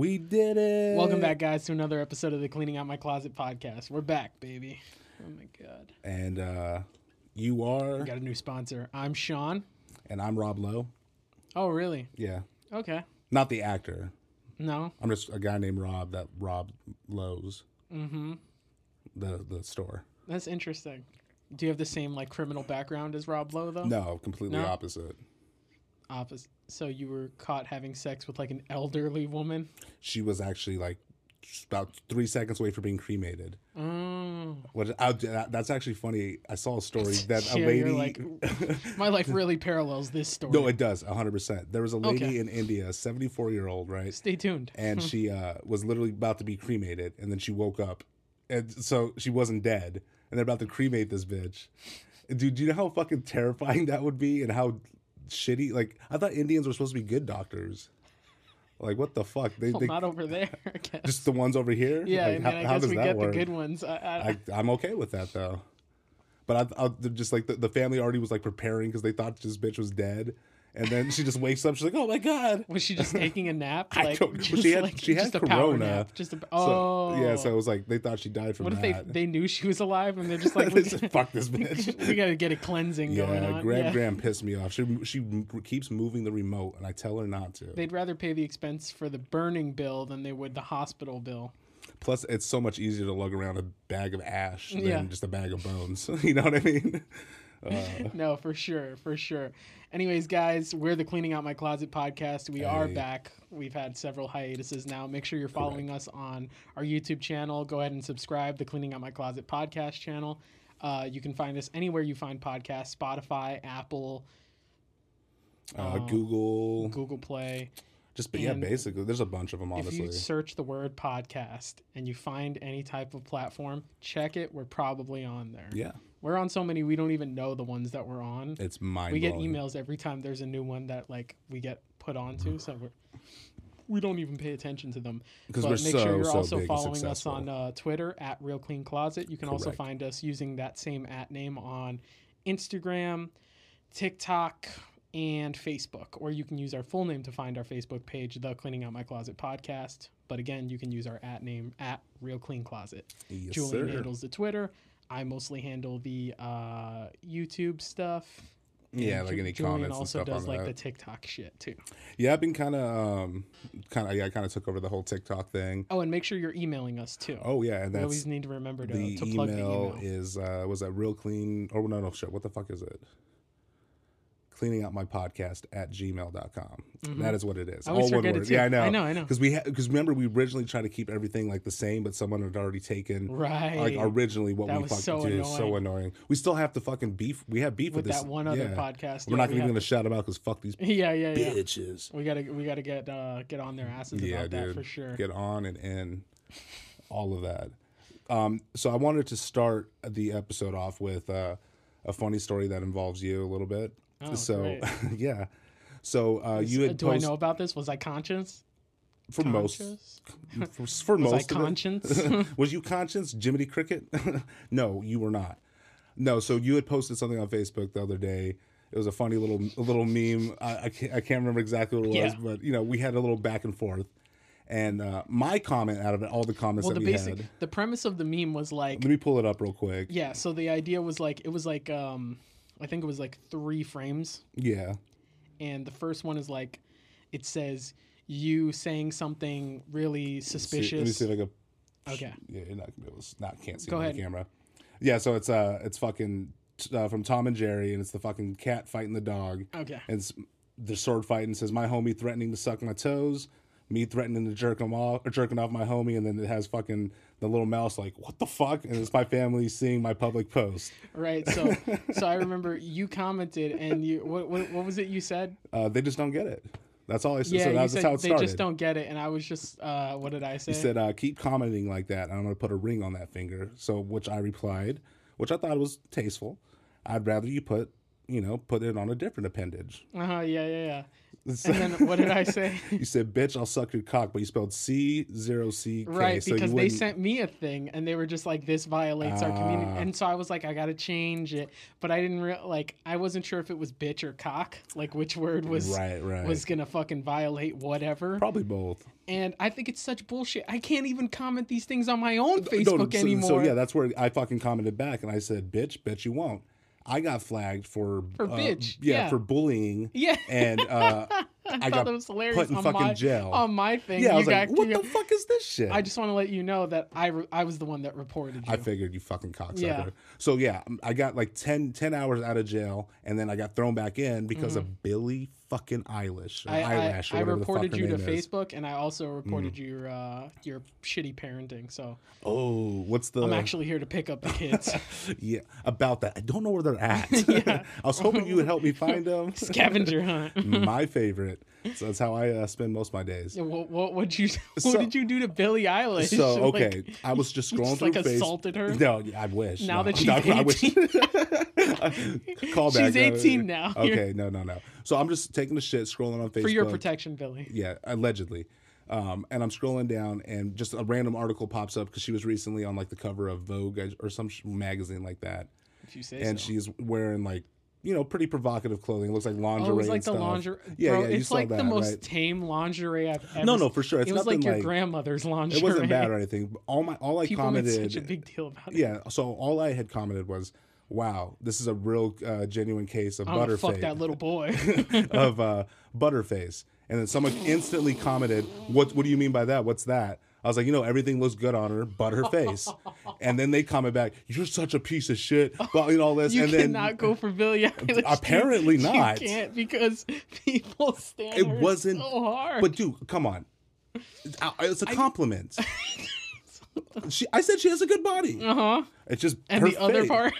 We did it. Welcome back, guys, to another episode of the Cleaning Out My Closet podcast. We're back, baby. Oh my god. And uh, you are, We got a new sponsor. I'm Sean. and I'm Rob Lowe. Oh, really? Yeah, Okay. not the actor. No. I'm just a guy named Rob that Rob Lowe's. Mm-hmm. The the store. That's interesting. Do you have the same like criminal background as Rob Lowe though? No, completely No? opposite. Opposite. So you were caught having sex with like an elderly woman? She was actually like about three seconds away from being cremated. Oh. What? I, that's actually funny. I saw a story that a lady. like, my life really parallels this story. no, it does 100. percent There was a lady Okay. in India, 74 year old, right? Stay tuned. and she uh, was literally about to be cremated, and then she woke up, and so she wasn't dead, and they're about to cremate this bitch. Dude, do you know how fucking terrifying that would be, and how shitty? Like, I thought Indians were supposed to be good doctors. Like, what the fuck? They, Well, they not over there. Just the ones over here. yeah, Like, I mean, how, I how guess we that get work? the good ones. I, I'm okay with that though. But I, I just like the, the family already was like preparing because they thought this bitch was dead, and then she just wakes up. She's like, "Oh my god!" was she just taking a nap? I Like, don't- well, just she had- like, she had just corona. Just a, So, oh, yeah, so it was like they thought she died from What if they that. they knew she was alive and they're just like, They said, fuck this bitch. we gotta get a cleansing going Yeah, on. Graham yeah. Graham pissed me off. She she keeps moving the remote, and I tell her not to. They'd rather pay the expense for the burning bill than they would the hospital bill. Plus, it's so much easier to lug around a bag of ash than Yeah. just a bag of bones. you know what I mean? Uh, no, for sure, for sure. Anyways, guys, we're the Cleaning Out My Closet podcast. We are back. We've had several hiatuses now. Make sure you're following us on our YouTube channel. Go ahead and subscribe the Cleaning Out My Closet podcast channel. Uh, you can find us anywhere you find podcasts: Spotify, Apple, Uh, Google, Google Play. just but yeah, basically, there's a bunch of them. Obviously, if you search the word podcast and you find any type of platform, check it. We're probably on there. yeah, We're on so many we don't even know the ones that we're on. it's mind. we get emails every time there's a new one that like we get put onto, so we're we don't even pay attention to them. 'Cause but we're make so, sure you're so also following us on uh, Twitter at Real Clean Closet. You can also find us using that same at name on Instagram, TikTok, and Facebook. Or you can use our full name to find our Facebook page, The Cleaning Out My Closet Podcast. But again, you can use our at name at Real Clean Closet. Yes, Julian sir. handles the Twitter. I mostly handle the uh, YouTube stuff. Yeah, like any Julian comments and also does like that. the TikTok shit too. Yeah, I've been kind of, um, kind of, yeah, I kind of took over the whole TikTok thing. Oh, and make sure you're emailing us too. Oh yeah, and we that's always need to remember to, the to plug the email email. is uh was that real clean or no no shit what the fuck is it cleaning out my podcast at gmail.com That is what it is Mm-hmm. All one word yeah i know I know, I know. because we because remember we originally tried to keep everything like the same but someone had already taken Right. like originally what That we fucking so do so annoying. we still have to fucking beef we have beef with, With this that one other yeah. podcast, we're yeah, not we even gonna shout them out because fuck these yeah, yeah, yeah. bitches We gotta we gotta get uh, get on their asses yeah about that for sure. get on and in all of that um so i wanted to start the episode off with uh a funny story that involves you a little bit Oh, so yeah so uh you had do post- I know about this? Was I conscious? for most Conscious? for, for Was I most of it. was you conscious jiminy cricket no you were not no so you had posted something on facebook the other day it was a funny little a little meme i, I, can't, I can't remember exactly what it was Yeah. but you know we had a little back and forth and uh, my comment out of it all the comments well, that the we basic had the premise of the meme was like let me pull it up real quick yeah. So the idea was like it was like um I think it was like three frames, yeah and the first one is like it says you saying something really suspicious. let me see if i can Okay. yeah you're not gonna be able to not can't see Go on ahead. the camera yeah so it's uh it's fucking uh, from tom and jerry and it's the fucking cat fighting the dog Okay. and it's the sword fighting says my homie threatening to suck my toes me threatening to jerk him off or jerking off my homie and then it has fucking the little mouse like what the fuck and it's my family seeing my public post Right. So so I remember you commented and you what what, what was it you said? uh, they just don't get it that's all i said Yeah, so said how it they started just don't get it, and I was just uh, what did I say? he said uh, keep commenting like that i'm gonna put a ring on that finger so which i replied which i thought was tasteful i'd rather you put you know, put it on a different appendage. Uh huh. Yeah, yeah, yeah. So- And then what did I say? you said, "Bitch, I'll suck your cock," but you spelled C zero C. Right, so because they sent me a thing and they were just like, "This violates our community," Ah. and so I was like, "I gotta change it," but I didn't re- like. I wasn't sure if it was bitch or cock, like which word was right, right. was gonna fucking violate whatever. Probably both. And I think it's such bullshit. I can't even comment these things on my own No, Facebook so, anymore. So yeah, that's where I fucking commented back and I said, "Bitch, bet you won't." I got flagged for For uh, bitch, yeah, yeah. for bullying, yeah. and uh, I, I thought got that was hilarious. put in on fucking my, jail. On my thing, yeah, I you was like, "What the fuck is this shit?" I just want to let you know that I, re- I was the one that reported you. I figured you fucking cocksucker. Yeah. So yeah, I got like 10, 10 hours out of jail, and then I got thrown back in because of Billie fucking Mm-hmm. I, I, Eilish or I reported you to is. Facebook, and I also reported your uh, your shitty parenting. So Oh, what's the? I'm actually here to pick up the kids. yeah, about that. I don't know where they're at. Yeah. I was hoping you would help me find them. Scavenger hunt. My favorite. So that's how I uh, spend most of my days. Yeah, what what would you what So- did you do to Billie Eilish? So Like, okay, I was just scrolling just, through like, Facebook. assaulted her? No, I wish. Now no. that she's No, I wish. 18. Call back. She's 18 now. Okay, no, no, no. So I'm just taking the shit, scrolling on Facebook for your protection, Billie. Yeah, allegedly. Um, and I'm scrolling down, and just a random article pops up because she was recently on like the cover of Vogue or some sh- magazine like that, If you say and so. she's wearing like you know pretty provocative clothing. It looks like lingerie. Oh, it was like the lingerie. Yeah, Bro, yeah, it's like the most right? tame lingerie I've ever. No, no, for sure. It's it was nothing like your like- grandmother's lingerie. It wasn't bad or anything. All my all I People commented. such a big deal about it. yeah, so all I had commented was, "Wow, this is a real uh, genuine case of I'm gonna butterface." fuck that little boy. of uh, Butterface. And then someone instantly commented, "What? What do you mean by that? What's that?" I was like, "You know, everything looks good on her, but her face." and then they comment back, "You're such a piece of shit," but you know all this. you and then cannot go for Billie Eilish. Apparently You not. You can't because people stand It wasn't- so hard. But dude, come on, Uh, it's a compliment. she, I said she has a good body. uh huh. It's just And the other part.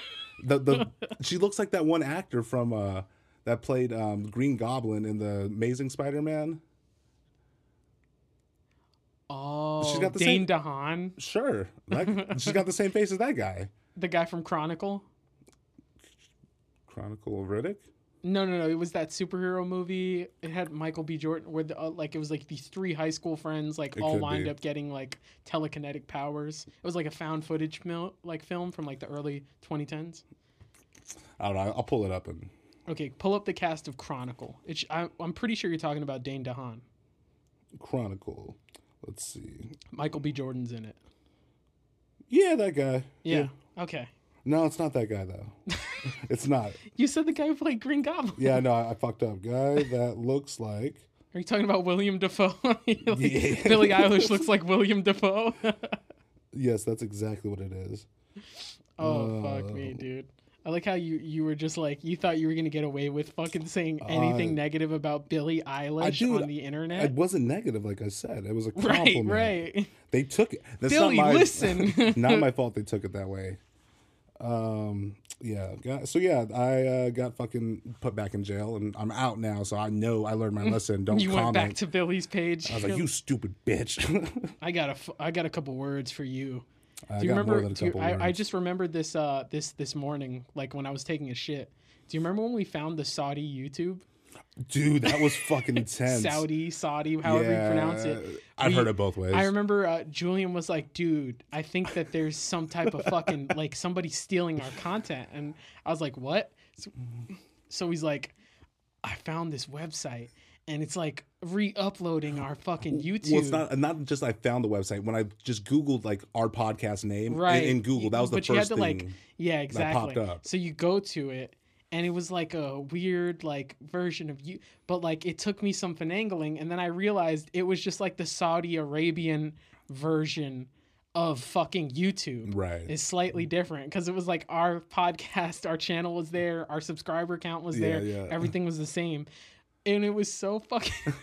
The the she looks like that one actor from uh that played um Green Goblin in the Amazing Spider-Man. Oh, she's got the Dane same- DeHaan, Sure, like she's got the same face as that guy. the guy from Chronicle. Chronicle of Riddick. No, no, no. It was that superhero movie. It had Michael B. Jordan, where the, uh, like it was like these three high school friends, like It all could lined be. up getting like telekinetic powers. It was like a found footage mil- like film from like the early 2010s. I don't know. I'll pull it up and Okay, pull up the cast of Chronicle. It's I, I'm pretty sure you're talking about Dane DeHaan. Chronicle. Let's see. Michael B. Jordan's in it. Yeah, that guy. Yeah. Okay. No, it's not that guy though. it's not. You said the guy who played Green Goblin. Yeah, no, I, I fucked up. Guy that looks like. Are you talking about William Dafoe? Like, Billie Eilish looks like William Dafoe. Yes, that's exactly what it is. oh fuck me, Uh, dude. I like how you you were just like you thought you were gonna get away with fucking saying anything Uh, negative about Billie Eilish I, dude, on the internet. It wasn't negative, like I said. It was a Right, compliment. right. They took it. That's Billie, not my, listen. not my fault. They took it that way. Um. Yeah. got- So yeah, I uh, got fucking put back in jail, and I'm out now. So I know I learned my lesson. Don't You comment. went back to Billie's page. I was like, "You stupid bitch." I got a f- I got a couple words for you. I Do you got remember? do you- I, I just remembered this uh this this morning, like when I was taking a shit. Do you remember when we found the Saudi YouTube? Dude, that was fucking intense. Saudi, Saudi, however you pronounce it. Yeah, I've We- heard it both ways. I remember uh, Julian was like, "Dude, I think that there's some type of fucking like somebody stealing our content," and I was like, "What?" So, so he's like, "I found this website." And it's like re-uploading our fucking YouTube. Well, it's not not just I found the website when I just Googled like our podcast name in- right in, Google. That was the but first you had to thing. like yeah exactly popped up. so you go to it and it was like a weird like version of you but like it took me some finagling and then i realized it was just like the saudi arabian version of fucking youtube right. is slightly different because it was like our podcast our channel was there our subscriber count was Yeah, there yeah. everything was the same and it was so fucking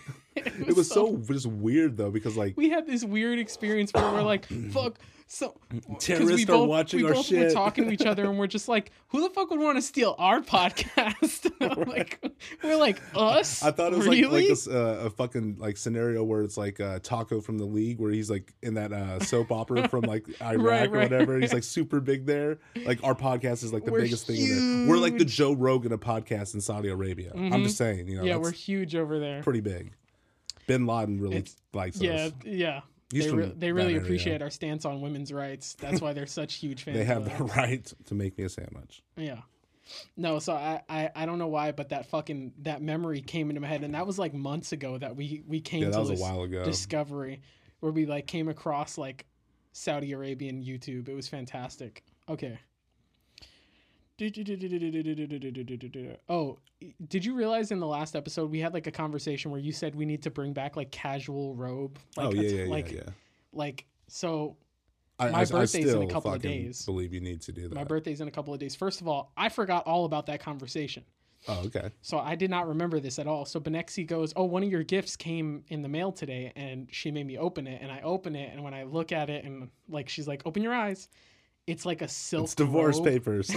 It was so just weird though because like we had this weird experience where we're like, fuck. So Terrorists are both, watching we our both Were shit. talking to each other, and we're just like, "Who the fuck would want to steal our podcast?" like, we're like, "Us?" I thought it was really? like like uh, a fucking like scenario where it's like uh, Taco from the League, where he's like in that uh, soap opera from like Iraq Right, or right, whatever. He's like super big there. Like our podcast is like the We're biggest thing. In there. We're like the. Joe Rogan of podcasts in Saudi Arabia. I'm Mhm. just saying, you know, yeah, we're huge over there. pretty big. Bin Laden really It's- likes Yeah, us. yeah. He's they, re- they really area. appreciate our stance on women's rights. That's why they're such huge fans. They have the us. right to make me a sandwich. Yeah. No, so I, I I don't know why, but that fucking that memory came into my head, and that was like months ago that we we came Yeah, to this discovery where we like came across like Saudi Arabian YouTube. It was fantastic. Okay. Oh, did you realize in the last episode we had like a conversation where you said we need to bring back like casual robe? Like, oh yeah, yeah, yeah, like, yeah. like so I, my I, I birthday's in a couple of days. Believe you need to do that. my birthday's in a couple of days. First of all, I forgot all about that conversation. oh, okay. So I did not remember this at all. So Benexi goes, "Oh, one of your gifts came in the mail today," and she made me open it, and I open it, and when I look at it, and like she's like, "Open your eyes," it's like a silk. It's divorce robe. papers.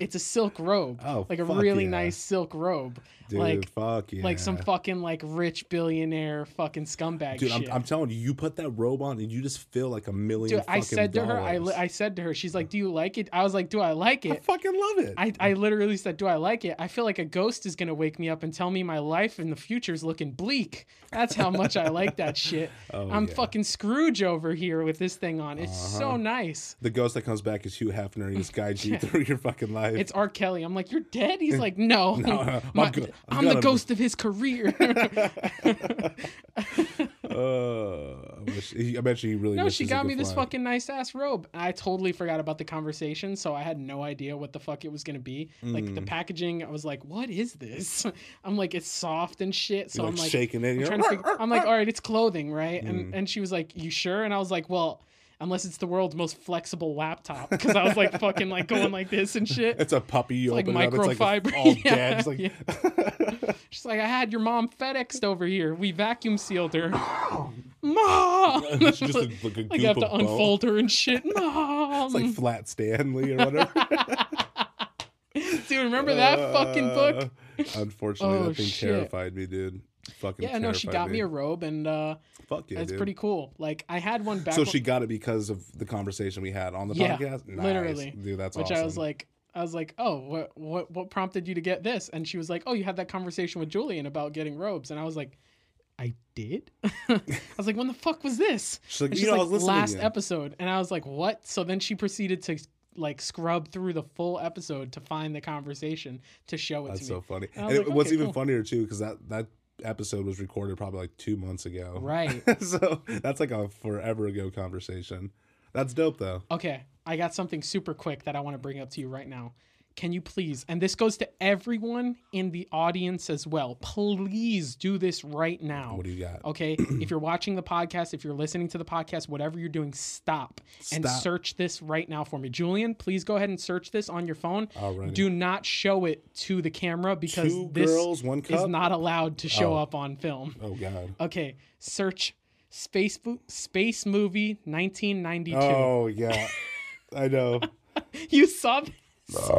it's a silk robe, Oh, like a really yeah. nice silk robe, Dude, like fuck yeah. like some fucking like rich billionaire fucking scumbag Dude, I'm. I'm telling you, you put that robe on and you just feel like a million. Dude, I said to her, I, li- I said to her, she's like, "Do you like it?" I was like, "Do I like it?" I fucking love it. I, I literally said, Do I like it? I feel like a ghost is going to wake me up and tell me my life in the future is looking bleak. That's how much I like that shit. Oh, I'm yeah. fucking Scrooge over here with this thing on. It's so Uh-huh. nice. the ghost that comes back as Hugh Hefner. He's guides you through your fucking life. It's R. Kelly. I'm like, You're dead? He's like, No. No, I'm My- good. I'm I'm the ghost of his career. uh, I, wish, he, I bet you he really. no, she got me this fly. fucking nice ass robe. I totally forgot about the conversation, so I had no idea what the fuck it was gonna be. Like the Mm. packaging, I was like, "What is this?" I'm like, "It's soft and shit." So I'm like, shaking it. I'm, like, I'm like, all right, it's clothing, right? Mm. And and she was like, you sure? And I was like, well, unless it's the world's most flexible laptop, because I was like fucking like going like this and shit. It's a puppy. You like open it up. It's like microfiber. all Yeah, dead. It's like, Yeah. She's like, I had your mom FedExed over here. We vacuum sealed her. Mom. It's just a, like a like I have to bone. unfold her and shit. Mom. It's like Flat Stanley or whatever. Dude, remember that fucking book? Uh, Unfortunately, Oh, that thing shit. terrified me, dude. Fucking Yeah, no, she got me a robe, and uh, Fuck yeah, it's pretty cool. Like I had one back. so she got it because of the conversation we had on the Yeah, podcast. Nice. literally. dude. That's which awesome. I was like, I was like, oh, what, what, what prompted you to get this? And she was like, oh, you had that conversation with Julian about getting robes, and I was like, I did. I was like, when the fuck was this? She's like, And you she's know, I like, last episode, and I was like, what? So then she proceeded to like scrub through the full episode to find the conversation to show it That's to me. so funny. And And it like, was okay, even cool. funnier too because that that episode was recorded probably like two months ago. Right. so that's like a forever ago conversation. That's dope though. Okay, I got something super quick that I want to bring up to you right now. Can you please, and this goes to everyone in the audience as well, please do this right now. What do you got? Okay, if you're watching the podcast, if you're listening to the podcast, whatever you're doing, stop, and search this right now for me. Julian, please go ahead and search this on your phone. Alrighty. Do not show it to the camera because Two this girls, one is not allowed to show Oh. up on film. oh god. Okay, search space space movie 1992. Oh yeah. I know. You saw this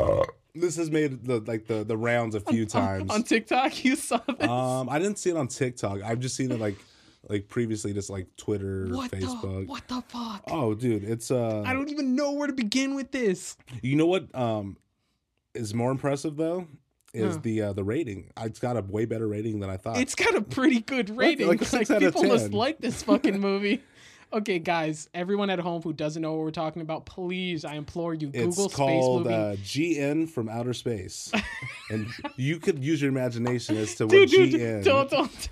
This has made the like the the rounds a few times. on TikTok. You saw this. Um, I didn't see it on TikTok. I've just seen it like like previously, just like Twitter, what the Facebook. what the fuck? Oh, dude, it's uh. I don't even know where to begin with this. You know what? Um, is more impressive though is Huh. the uh, the rating. It's got a way better rating than I thought. It's got a pretty good rating. like Like, a six out of people must 10. like this fucking movie. Okay, guys, everyone at home who doesn't know what we're talking about, please, I implore you, It's Google space called movie. uh, GN from outer space, and you could use your imagination as to dude, what dude, GN. don't, don't,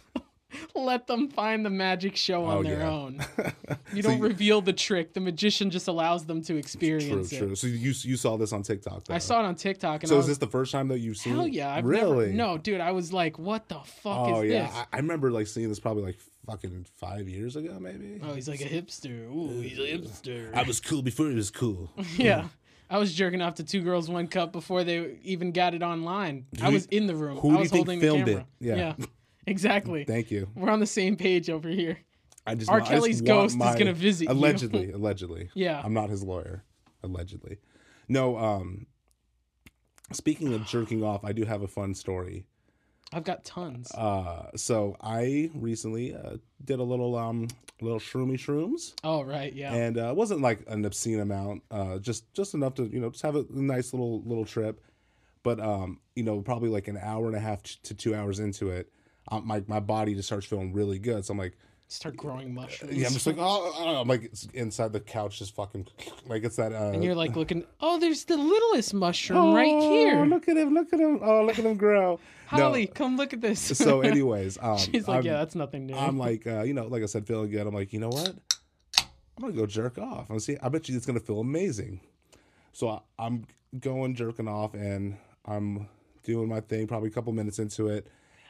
let them find the magic show on Oh, their yeah. own. You So don't reveal the trick. The magician just allows them to True, experience it. true. So you you saw this on TikTok? Though. I saw it on TikTok, and So I is this the first time that you've seen? hell yeah, I've really? never, no, dude, I was like, what the fuck Oh is yeah, this? I, I remember like seeing this probably like fucking five years ago, maybe. Oh, he's like a hipster. Ooh, he's a hipster. I was cool before it was cool. yeah. I was jerking off to two girls, one cup before they even got it online. I was in the room. who I do you was think holding filmed the it? camera. Yeah. Exactly. Thank you. We're on the same page over here. I just R. Just Kelly's want ghost is gonna visit you. allegedly. Allegedly. Yeah. I'm not his lawyer. Allegedly. No. Um. Speaking of jerking off, I do have a fun story. I've got tons. Uh, so I recently uh, did a little um little shroomy shrooms, oh right, yeah. and uh, it wasn't like an obscene amount, uh, just just enough to you know just have a nice little little trip. But um, you know, probably like an hour and a half to two hours into it, um, my my body just starts feeling really good. So I'm like, Start growing mushrooms. yeah, I'm just like, oh, oh, I'm like it's inside the couch, just fucking like it's that. Uh, and you're like looking. Oh, there's the littlest mushroom right here. "Oh. Look at him! Look at him! Oh, look at him grow. No. Holly, come look at this. So, anyways, um, she's like, I'm- yeah, that's nothing new. I'm like, uh, you know, like I said, feeling good. I'm like, you know what? I'm gonna go jerk off. I'm see. I bet you it's gonna feel amazing. So I, I'm going jerking off, and I'm doing my thing. Probably a couple minutes into it,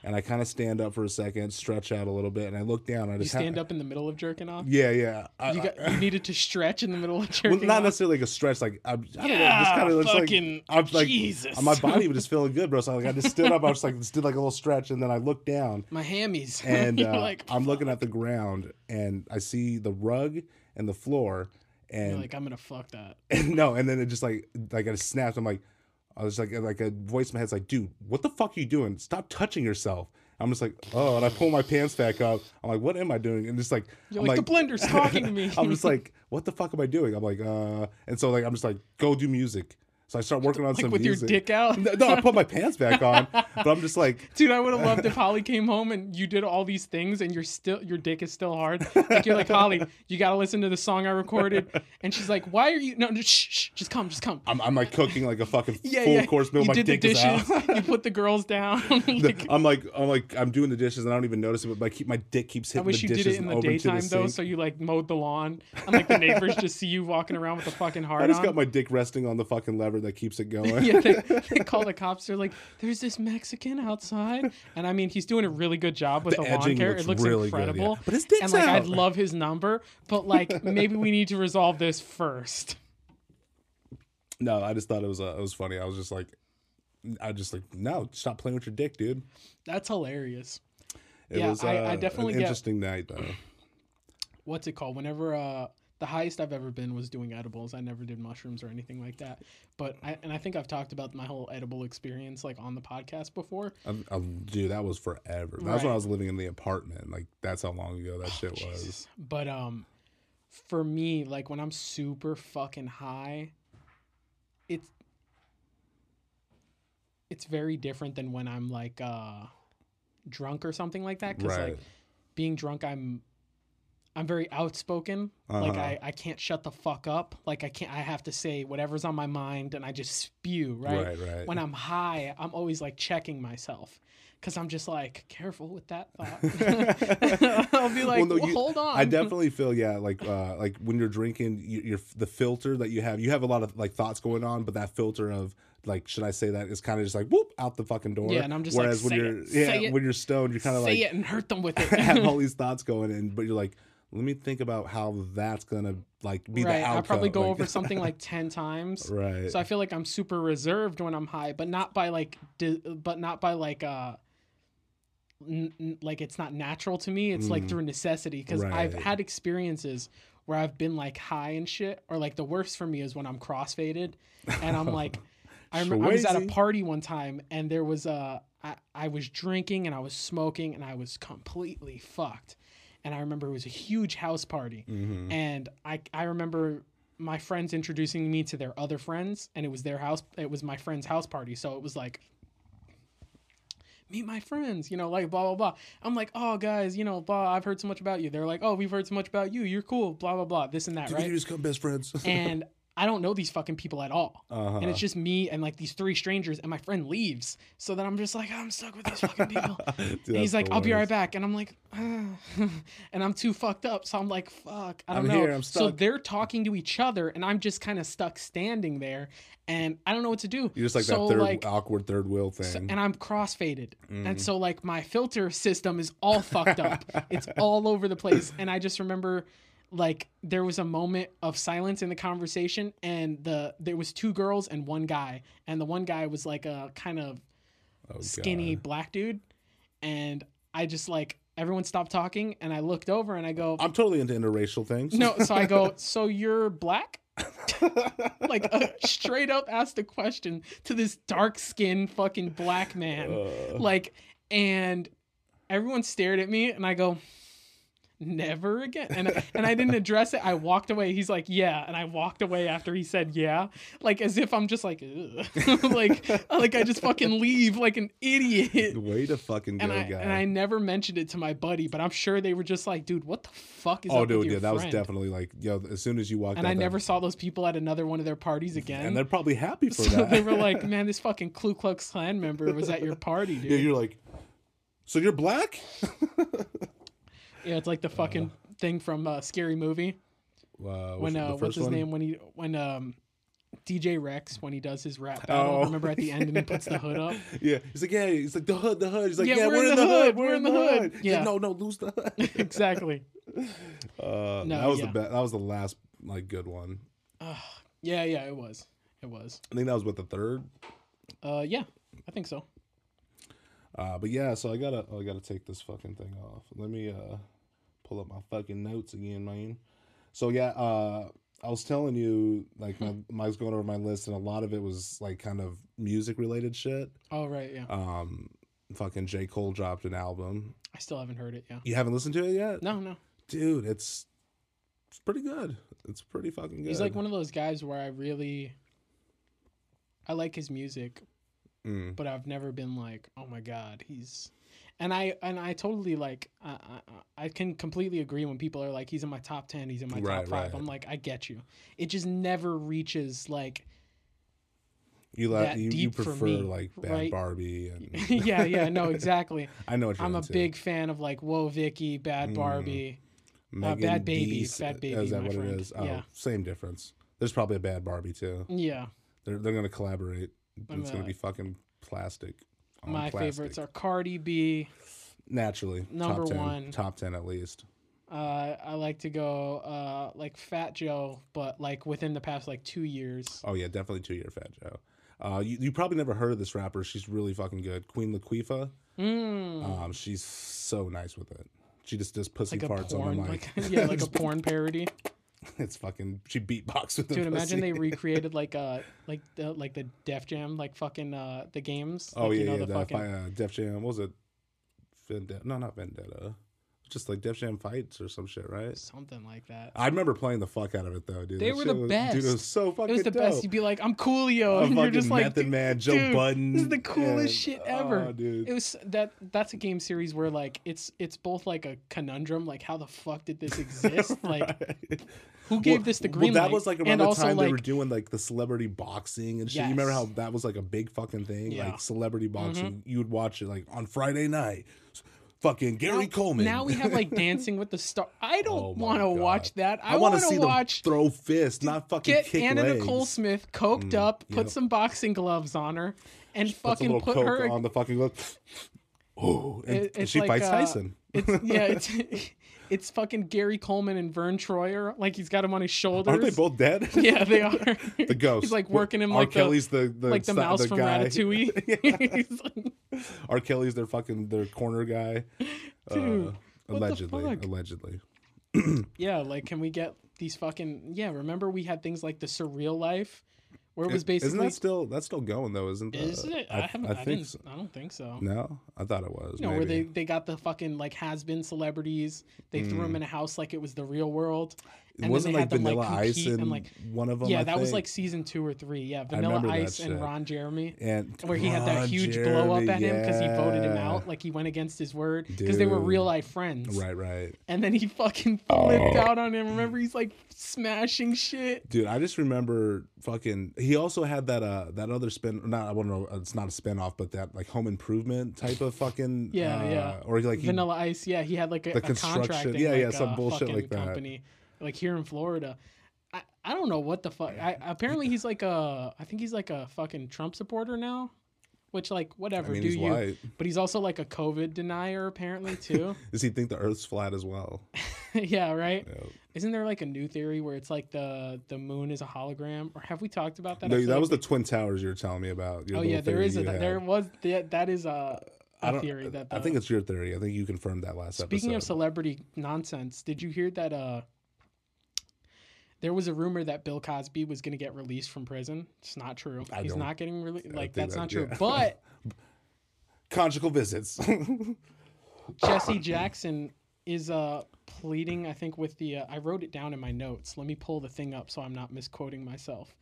and I kind of stand up for a second, stretch out a little bit, and I look down. I you just ha- stand up in the middle of jerking off. Yeah, yeah. I, You got I- you needed to stretch in the middle of jerking. well, not off. necessarily like a stretch. Like I'm, I don't know. Yeah, Just kind of looks like I'm like Jesus. my body was just feeling good, bro. So like I just stood up. I was like just did like a little stretch, and then I looked down. My hammies. and uh, like, I'm looking at the ground and I see the rug and the floor you're and, like, I'm gonna fuck that. and no, and then it just like like it snapped. I'm like, I was like like a voice in my head's like, dude, what the fuck are you doing? Stop touching yourself. I'm just like, oh, and I pull my pants back up. I'm like, what am I doing? And just like, You're I'm like, the blender's talking to me. I'm just like, what the fuck am I doing? I'm like, uh, and so like I'm just like, go do music. So I start working on like some with music. your dick out. No, no, I put my pants back on, but I'm just like, Dude, I would have loved if Holly came home and you did all these things and you're still your dick is still hard. Like you're like Holly, you gotta listen to the song I recorded, and she's like, "Why are you? No, no shh, shh, just come, just come." I'm, I'm like cooking like a fucking Yeah, full yeah. course meal. You My did the dick is out. dishes. you put the girls down. The- Like, I'm like I'm like I'm doing the dishes and I don't even notice it, but my keep my dick keeps I hitting wish the you dishes did it in the daytime though, so you like mowed the lawn and like the neighbors just see you walking around with a fucking hard. I just on. got my dick resting on the fucking lever that keeps it going. yeah, they, they call the cops. They're like, "There's this Mexican outside," and I mean, he's doing a really good job with The the, lawn care. looks it looks really good, yeah. incredible. But his dick's and like, I'd love his number, but like, maybe we need to resolve this first. no, I just thought it was uh, it was funny. I was just like, I just like no, stop playing with your dick, dude. That's hilarious. It Yeah, was uh, I- I definitely an get- interesting night though. What's it called? Whenever uh, the highest I've ever been was doing edibles. I never did mushrooms or anything like that. But I, and I think I've talked about my whole edible experience like on the podcast before. I'm, I'm, dude, that was forever. That's was when I was living in the apartment. Like that's how long ago that shit was. But um, for me, like when I'm super fucking high, it's it's very different than when I'm like uh drunk or something like that. Because Right. like being drunk, I'm I'm very outspoken. Like Uh-huh. I I can't shut the fuck up. Like I can't. I have to say whatever's on my mind, and I just spew. Right. Right, right. When I'm high, I'm always like checking myself. Cause I'm just like careful with that thought. I'll be like, Well, no, "Well, you- hold on. I definitely feel yeah, like uh, like when you're drinking, you, you're the filter that you have. You have a lot of like thoughts going on, but that filter of like, should I say that is kind of just like whoop out the fucking door. Yeah, and I'm just like, Whereas when "Say you're it, yeah, when you're stoned, you're kind of like say it and hurt them with it. have all these thoughts going in, but you're like, let me think about how that's gonna like be right. the outcome. I probably go like- over something like ten times. right. So I feel like I'm super reserved when I'm high, but not by like, di- but not by like, uh, n- n- like it's not natural to me. It's like Mm. through necessity because I've had experiences where I've been like high and shit, or like the worst for me is when I'm crossfaded, and I'm like, I, rem- I was at a party one time and there was a, I, I was drinking and I was smoking and I was completely fucked, and I remember it was a huge house party, Mhm. and I I remember my friends introducing me to their other friends and it was their house it was my friend's house party. So it was like meet my friends you know like blah blah blah. I'm like oh guys you know blah i've heard so much about you. They're like oh we've heard so much about you. You're cool blah blah blah this and that Did you just become best friends? and i don't know these fucking people at all uh-huh. and it's just me and like these three strangers and my friend leaves so then i'm just like i'm stuck with these fucking people Dude, and he's like, "I'll be right back," and I'm like, ah. and I'm too fucked up, so I'm like, "Fuck, I don't I'm know." here, so they're talking to each other, and I'm just kind of stuck standing there, and I don't know what to do. You're just like so, that third like, awkward third wheel thing. so- and I'm crossfaded, Mm. and so like my filter system is all fucked up. it's all over the place, and I just remember. Like there was a moment of silence in the conversation, and the there was two girls and one guy, and the one guy was like a kind of oh, skinny God. black dude and I just like everyone stopped talking and I looked over and I go, I'm totally into interracial things. no. So I go, so you're black? like uh, straight up asked a question to this dark skinned fucking black man. Uh, Like, and everyone stared at me and I go, never again. And, and I didn't address it. I walked away. He's like, yeah. And I walked away after he said, yeah. Like as if I'm just like, like, like I just fucking leave like an idiot. way to fucking go, And I, guy. and I never mentioned it to my buddy, but I'm sure they were just like, dude, what the fuck is oh, up dude, yeah, that was definitely like, yo. As soon as you walked, And I that- never saw those people at another one of their parties again. and they're probably happy for so that. they were like, man, this fucking Ku Klux Klan member was at your party, dude. yeah, you're like, so you're black? Yeah, it's like the fucking thing from uh, Scary Movie Uh, when uh, what's his one? name when he when um DJ Rex when he does his rap battle. Oh. Remember at the end and he puts the hood up. Yeah, he's like, yeah, he's like the hood, the hood. He's like, Yeah, yeah, we're, in the hood, we're in the hood. Yeah. like, no, no, lose the hood. exactly. Uh, No, that was yeah. the best. That was the last like good one. Yeah, yeah, it was. It was. I think that was with the third. Uh, yeah, I think so. Uh, but yeah, so I gotta, oh, I gotta take this fucking thing off. Let me uh pull up my fucking notes again, man. So yeah, uh, I was telling you like my, I was going over my list, and a lot of it was like kind of music related shit. Oh right, yeah. Um, fucking J Cole dropped an album. I still haven't heard it. Yeah. You haven't listened to it yet? No, no. dude, it's it's pretty good. It's pretty fucking good. He's like one of those guys where I really, I like his music, Mm. but I've never been like, oh my god, he's, and I and I totally like, I I, I can completely agree when people are like, he's in my top ten, he's in my top five. right. I'm like, I get you. It just never reaches like, you like you, you prefer me, like Bad right? Barbie and yeah, yeah, no, exactly. I know what you're I'm a into. big fan of like Woah Vicky, Bad Mm. Barbie. Bad Baby, Dees- Bad Baby, Is that my what friend. it is? Oh, Yeah. same difference. There's probably a Bad Barbie too. Yeah, They're they're gonna collaborate. I'm, it's gonna uh, be fucking plastic. My plastic. favorites are Cardi B. naturally Number top 10, one. top ten at least. Uh, I like to go uh, like Fat Joe, but like within the past like two years. Oh yeah, definitely two year Fat Joe. Uh, you, you probably never heard of this rapper. She's really fucking good. Queen Laquifa. Mm. Um, she's so nice with it. She just does pussy like farts porn, on the mic. like yeah, like a porn parody. it's fucking. She beatbox with the Dude, imagine pussy. they recreated like uh like the like the Def Jam like fucking uh the games. Oh like, yeah, you know, yeah. the The fucking uh, Def Jam. What was it? Vendetta? No, not Vendetta. Just like Def Jam fights or some shit, right? something like that. I remember playing the fuck out of it though, dude. They That were the was- best. Dude, it was so fucking It was the dope. best. You'd be like, "I'm Coolio," A and you're just like, Method Man, Joe dude, Budden. This is the coolest and- shit ever. Oh, dude. It was that. That's a game series where like it's it's both like a conundrum, like how the fuck did this exist? Like who gave Well- this the well, green that light? was like around and the time like they were doing like the celebrity boxing and shit. You remember how that was like a big fucking thing? Yeah. Mm-hmm. Like celebrity boxing. You would watch it like on Friday night. Fucking Gary now, Coleman. Now we have like Dancing with the Star. I Oh don't my want to watch that. I, I want to see watch. them throw fists, not fucking Get kick Anna legs. Nicole Smith coked Mm, up, put yep. some boxing gloves on her, and a fucking put her. on the fucking look. Oh, and It- it's she like, fights uh, Tyson. It's yeah, it's it's fucking Gary Coleman and Verne Troyer. Like he's got him on his shoulders. Aren't they both dead? Yeah, they are. the ghost. He's like working him R. like the Kelly's the, the like the mouse from guy. Ratatouille. Like, R. Kelly's their fucking their corner guy. Dude, uh, the allegedly, allegedly. yeah, like can we get these fucking yeah? Remember we had things like the Surreal Life, where it was Isn't that still that's still going though? Isn't that? is it? I, haven't. I, think so. I don't think so. No, I thought it was. You know, where they, they got the fucking like has been celebrities. They threw Mm. them in a house like it was the real world. It wasn't like them, like, Vanilla Ice and, and, like- one of them. yeah, I that was like season two or three. Yeah, Vanilla Ice and. Ron Jeremy. and Where he had that Ron huge blow up Jeremy, at him because he voted him out, like he went against his word because they were real life friends. Right, right. And then he fucking flipped out on him. Remember, he's like smashing shit. Dude, I just remember fucking. He also had that uh that other spin. Not I don't know. It's not a spin off, but that like Home Improvement type of fucking. Yeah, uh, yeah. Or like he, Vanilla Ice, yeah, he had like a, The a contract. construction- yeah, yeah, like, some bullshit like that. Company, like here in Florida. I, I don't know what the fuck. I, apparently he's like a. I think he's like a fucking Trump supporter now. Which like I whatever mean, do he's you? white. But he's also like a COVID denier apparently too. Does he think the Earth's flat as well? yeah, right. Yeah. Isn't there like a new theory where it's like the the moon is a hologram? Or have we talked about that? No, that was the Twin Towers you were telling me about. Oh yeah, there is a had. there was that that is a I a don't. theory that I think it's your theory. I think you confirmed that last episode. Speaking of celebrity nonsense, did you hear that uh there was a rumor that Bill Cosby was going to get released from prison? It's not true. I He's don't- getting released. Like that's that- not true. yeah. But conjugal visits. Jesse Jackson is uh pleading I think with the uh, I wrote it down in my notes. Let me pull the thing up so I'm not misquoting myself.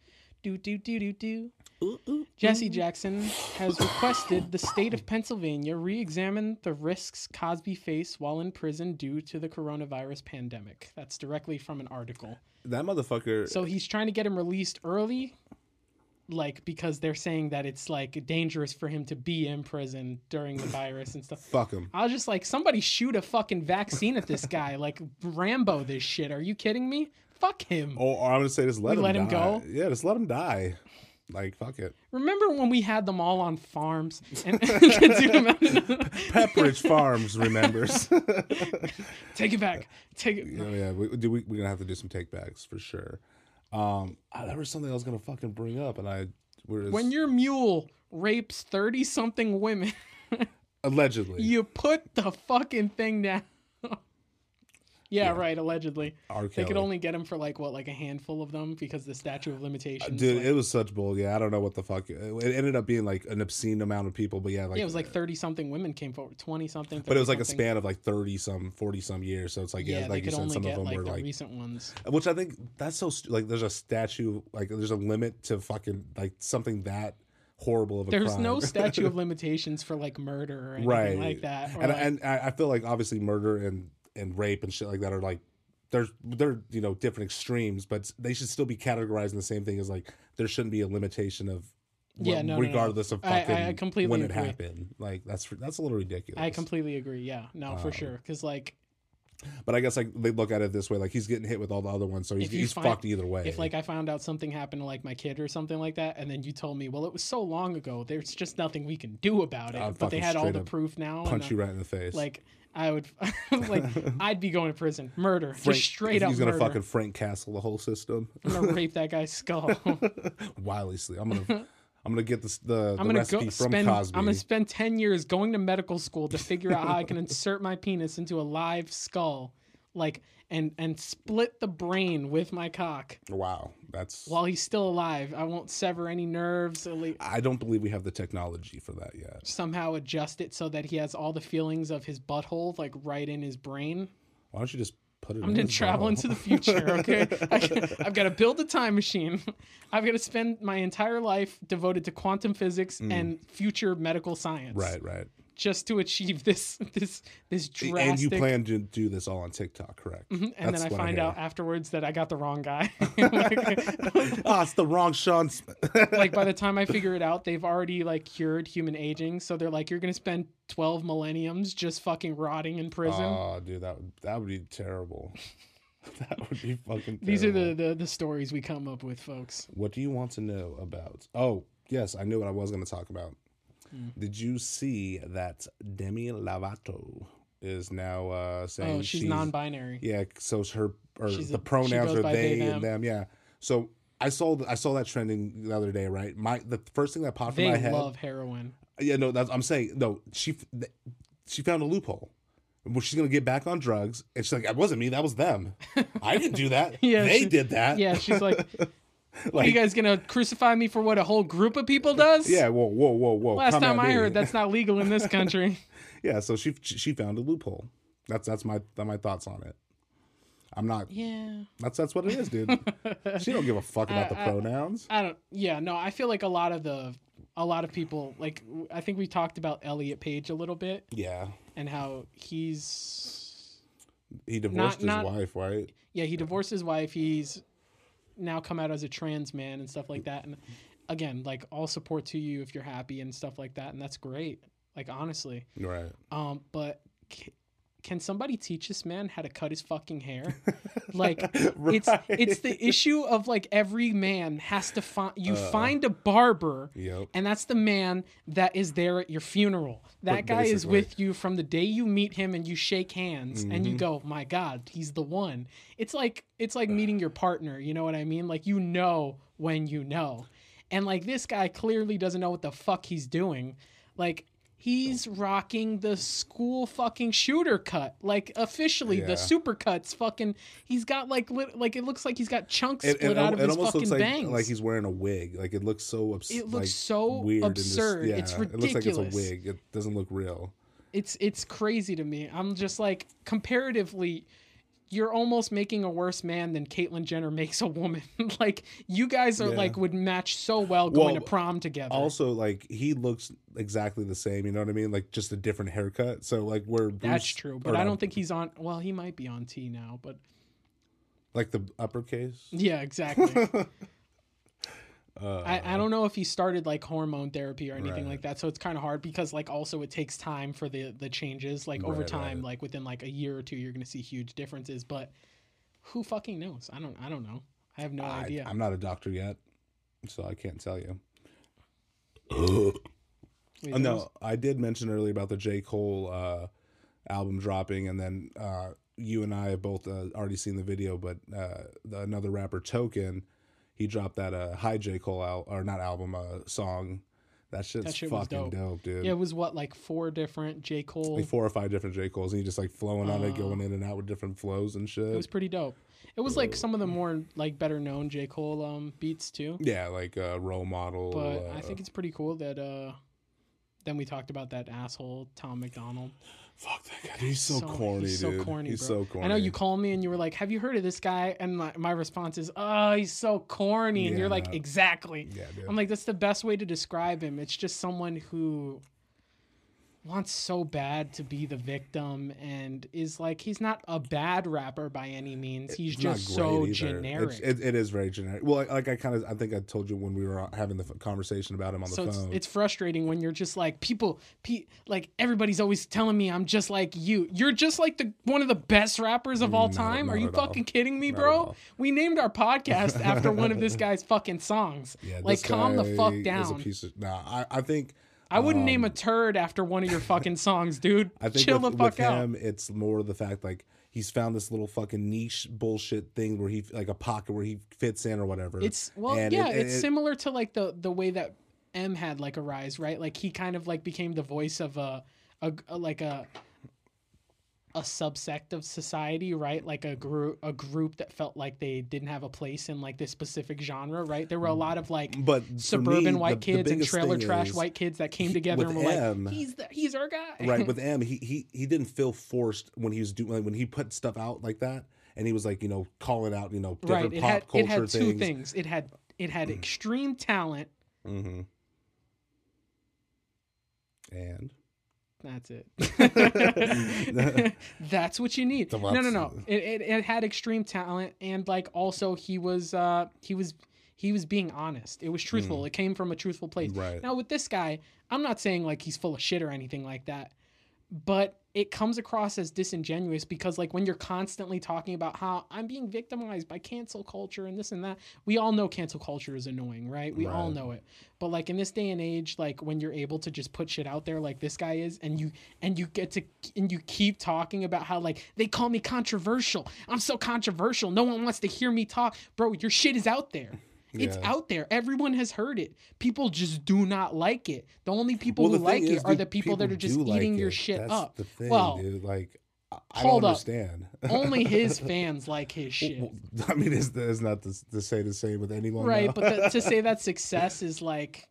Do do do do do. Jesse Jackson has requested the state of Pennsylvania re-examine the risks Cosby faced while in prison due to the coronavirus pandemic. That's directly from an article. that motherfucker. So he's trying to get him released early, like because they're saying that it's like dangerous for him to be in prison during the virus and stuff. fuck him. I was just like, somebody shoot a fucking vaccine at this guy, like Rambo. This shit. Are you kidding me? Fuck him. Or, or I'm gonna say just let You him. let him go? Yeah, just let him die. Like fuck it. Remember when we had them all on farms and? Pepperidge Farms remembers. Take it back. Take it. Yeah, yeah. We, do we, we're gonna have to do some take backs for sure. Um, ah, there was something I was gonna fucking bring up, and I was When your mule rapes thirty something women, allegedly you put the fucking thing down. Yeah, Yeah. right. Allegedly, R. they Kelly. could only get him for like what, like a handful of them because the statute of limitations. Dude, like- it was such bull. Yeah, I don't know what the fuck. It ended up being like an obscene amount of people, but yeah, like yeah, it was like uh, thirty something women came forward, twenty something. But it was like a span of like thirty some, forty some years. So it's like yeah, Yeah, like you said, some of them like were the like, recent ones. which I think that's so stu- like there's a statue, like there's a limit to fucking like something that horrible of a There's crime. no statute of limitations for like murder or anything right like that. and like- and I I feel like obviously murder and and rape and shit like that are like there's they're you know different extremes, but they should still be categorized in the same thing as like there shouldn't be a limitation of Yeah, wh- no, no, no. regardless of I- I fucking completely when it agree. happened. Like that's that's a little ridiculous. I completely agree. Yeah, no, for Um, sure. Because like, But I guess like they look at it this way, like he's getting hit with all the other ones, so he's, he's find- fucked either way. if like I found out something happened to like my kid or something like that, and then you told me, well, it was so long ago, there's just nothing we can do about it. I'd but they had all the proof now. punch uh, you right in the face. Like I would, like I'd be going to prison, murder, Frank- just straight up He's gonna murder. fucking Frank Castle the whole system. I'm gonna rape that guy's skull. Wiley sleep. I'm gonna I'm gonna get this the, I'm the gonna recipe go from spend. Cosby. I'm gonna spend ten years going to medical school to figure out how I can insert my penis into a live skull, like and and split the brain with my cock wow, that's. while he's still alive. I won't sever any nerves. I don't believe we have the technology for that yet. somehow adjust it so that he has all the feelings of his butthole like right in his brain. Why don't you just put it? I'm in gonna travel into the future. Okay, I, I've got to build a time machine. I've got to spend my entire life devoted to quantum physics and future medical science. Mm. Right, right. Just to achieve this this this drastic And you plan to do this all on TikTok, correct? and That's then I find hear. out afterwards that I got the wrong guy. Ah, it's the wrong Sean. Like by the time I figure it out, they've already like cured human aging. So they're like, you're gonna spend twelve millenniums just fucking rotting in prison. Oh, dude, that would that would be terrible. that would be fucking. These are the, the the stories we come up with, folks. What do you want to know about? Oh, yes, I knew what I was going to talk about. Hmm. Did you see that Demi Lovato is now uh, saying Oh, she's, non-binary. Yeah, so her or She's the a- pronouns are they, they, and them. Yeah. So I saw I saw that trending the other day. Right. My the first thing that popped in my head. They love heroin. Yeah, no, that's, I'm saying no. She she found a loophole. Well, she's gonna get back on drugs, and she's like, "It wasn't me. That was them. I didn't do that. Yeah, they she- did that. Yeah, she's like, "Are like, you guys gonna crucify me for what a whole group of people does?" yeah. Whoa, whoa, whoa, whoa. Last come time I me. heard, that's not legal in this country. yeah. So she she found a loophole. That's that's my that's my thoughts on it. I'm not. yeah. That's that's what it is, dude. she don't give a fuck about the I- I- pronouns. I don't. Yeah, no. I feel like a lot of the, a lot of people like. I think we talked about Elliot Page a little bit Yeah, and how he's. he divorced his not- wife, right? Yeah, he divorced his wife. He's now come out as a trans man and stuff like that. And again, like all support to you if you're happy and stuff like that, and that's great. Like honestly, Right. um, but. Can somebody teach this man how to cut his fucking hair? Like it's Right. it's the issue of like every man has to find you Uh. find a barber Yep. and that's the man that is there at your funeral. That guy is with you from the day you meet him and you shake hands and Mm-hmm. you go, "My god, he's the one." It's like it's like meeting your partner, you know what I mean? Like you know when you know. And like this guy clearly doesn't know what the fuck he's doing. Like He's rocking the school fucking shooter cut, like officially Yeah. the super cuts. Fucking, he's got like lit, like it looks like he's got chunks It, split it, out of it his almost fucking looks like bangs. like he's wearing a wig. Like it looks so abs- It looks like, so weird and just- absurd. yeah, It's It looks like it's a wig. It doesn't look real. it's it's crazy to me. I'm just like comparatively, you're almost making a worse man than Caitlyn Jenner makes a woman. like you guys are Yeah. like would match so well going Well, to prom together. Also, like he looks exactly the same. You know what I mean? Like just a different haircut. So like Bruce, That's true, but I don't think he's on. Well, he might be on T now, but like the uppercase. yeah, exactly. Uh, I, I don't know if he started like hormone therapy or anything Right. like that, so it's kind of hard because like also it takes time for the the changes. Like over Right, time, right. like within like a year or two, you're gonna see huge differences. But who fucking knows? I don't. I don't know. I have no I, idea. I'm not a doctor yet, so I can't tell you. Wait, Uh, no, was- I did mention earlier about the J. Cole uh, album dropping, and then uh, you and I have both uh, already seen the video. But uh, the, another rapper, Token, he dropped that uh, Hi J. Cole al- or not album, uh, song. That shit's That shit fucking dope. dope. dude. Yeah, it was what like four different J Cole. like four or five different J. Cole's, and he just like flowing on it, Uh, going in and out with different flows and shit. it was pretty dope. It was like some of the more like better known J Cole um beats too. yeah, like uh, role model. But uh, I think it's pretty cool that uh then we talked about that asshole Tom McDonald. Fuck that guy. He's so, So- corny, he's so dude. corny, he's bro. so corny. I know you called me and you were like, "Have you heard of this guy?" And my, my response is, "Oh, he's so corny." And Yeah, you're like, "Exactly." Yeah, dude. I'm like, that's the best way to describe him. It's just someone who wants so bad to be the victim and is like he's not a bad rapper by any means. He's It's just so either. generic. It's, it, it is very generic. Well, like, like I kind of, I think I told you when we were having the f- conversation about him on the so it's, phone. it's frustrating when you're just like people pe- like everybody's always telling me I'm just like you. You're just like the one of the best rappers of all Not- time. Are you at all. fucking kidding me, Not bro? We named our podcast after one of this guy's fucking songs. yeah, like calm the fuck Is a down. piece of, nah, I, I think. I wouldn't name a um, turd after one of your fucking songs, dude. I think Chill with, the fuck with out. him, it's more the fact like he's found this little fucking niche bullshit thing where he like a pocket where he fits in or whatever. It's well, And yeah, it- it's it- similar to like the the way that Em had like a rise, right? Like he kind of like became the voice of a, a, a like a a subsect of society, right? Like a group a group that felt like they didn't have a place in like this specific genre, right? There were a lot of like but suburban me, white the- the kids and trailer trash white kids that came together and were Em- like, "He's the, he's our guy." right with M, he he he didn't feel forced when he was doing like, when he put stuff out like that, and he was like you know calling out you know right. different It pop had culture it had two things. things. It had it had extreme talent. hmm And That's it. That's what you need. No, no, no. It, it, it had extreme talent, and like also he was uh he was he was being honest. It was truthful. It came from a truthful place. Mm. Right. Now with this guy, I'm not saying like he's full of shit or anything like that, but it comes across as disingenuous because like when you're constantly talking about how I'm being victimized by cancel culture and this and that, we all know cancel culture is annoying, right? We all know it. But like in this day and age, like when you're able to just put shit out there like this guy is and you and you get to and you keep talking about how like they call me controversial. I'm so controversial. No one wants to hear me talk. Bro, your shit is out there. It's Yeah. out there. Everyone has heard it. People just do not like it. The only people Well, who like it are the people, that are just like eating your shit That's up. The thing, well, dude, like I, hold don't up. understand. only his fans like his shit. I mean, it's, it's not to, to say the same with anyone, right, but the, to say that success is like